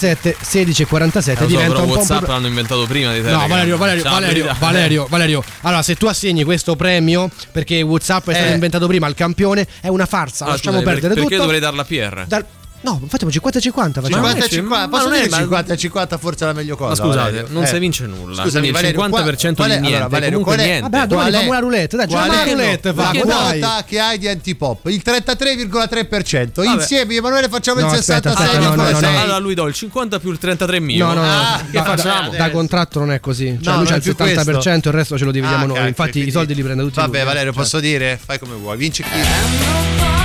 sono 16,47 16,47 Eh, so, diventa un po' WhatsApp pro- l'hanno inventato prima di Telegram No, Valerio, Valerio, Ciao, Valerio. Valerio, Valerio. Allora, se tu assegni questo premio perché WhatsApp è stato Eh. inventato prima al campione, è una farsa. Ah, Lasciamo scusami, per- perdere perché tutto. dovrei darla a Pierre? Dal- No, facciamo 50 e 50. Facciamo. 50 e Ma 50, ma posso non è- dire ma- 50 e 50 forse è la meglio cosa. Ma scusate, Valerio? non Eh. si vince nulla. Scusami, il Valerio, 50% qual- di qual è- niente, allora, Valerio, comunque qual è- niente. Vabbè, domani facciamo una roulette, dai, qual è una roulette, la quota dai. che hai di antipop? Il 33,3%. Vabbè. Insieme Emanuele facciamo No, il aspetta, 66,6. aspetta, no, no. Allora lui do il 50 più il 33 mio. No, no, no. Ah, che da, facciamo? da- da contratto non è così. Cioè, lui c'ha il più 70%, il resto ce lo dividiamo Ah, noi. Infatti, i soldi li prende tutti Vabbè. Valerio, Cioè. posso dire? Fai come vuoi. Vince chi?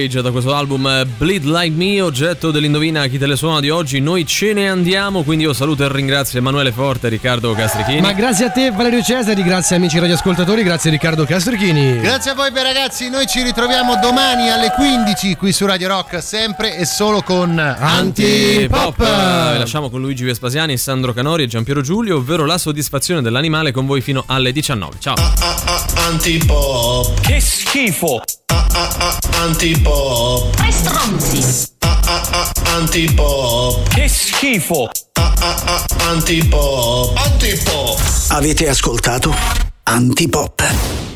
Garbage da questo album eh, Bleed Like Me, oggetto dell'indovina chi te le suona di oggi. Noi ce ne andiamo, quindi io saluto e ringrazio Emanuele Forte e Riccardo Castrichini. Ma grazie a te Valerio Cesari, grazie amici radioascoltatori, grazie Riccardo Castrichini. Grazie a voi beh, ragazzi, noi ci ritroviamo domani alle 15 qui su Radio Rock, sempre e solo con Antipop. Pop. Vi lasciamo con Luigi Vespasiani, Sandro Canori e Giampiero Giulio, ovvero la soddisfazione dell'animale con voi fino alle 19. Ciao. Antipop. Che schifo! Antipop. Tre stronzi! Antipop. Che schifo! Antipop. Antipop. Avete ascoltato Antipop.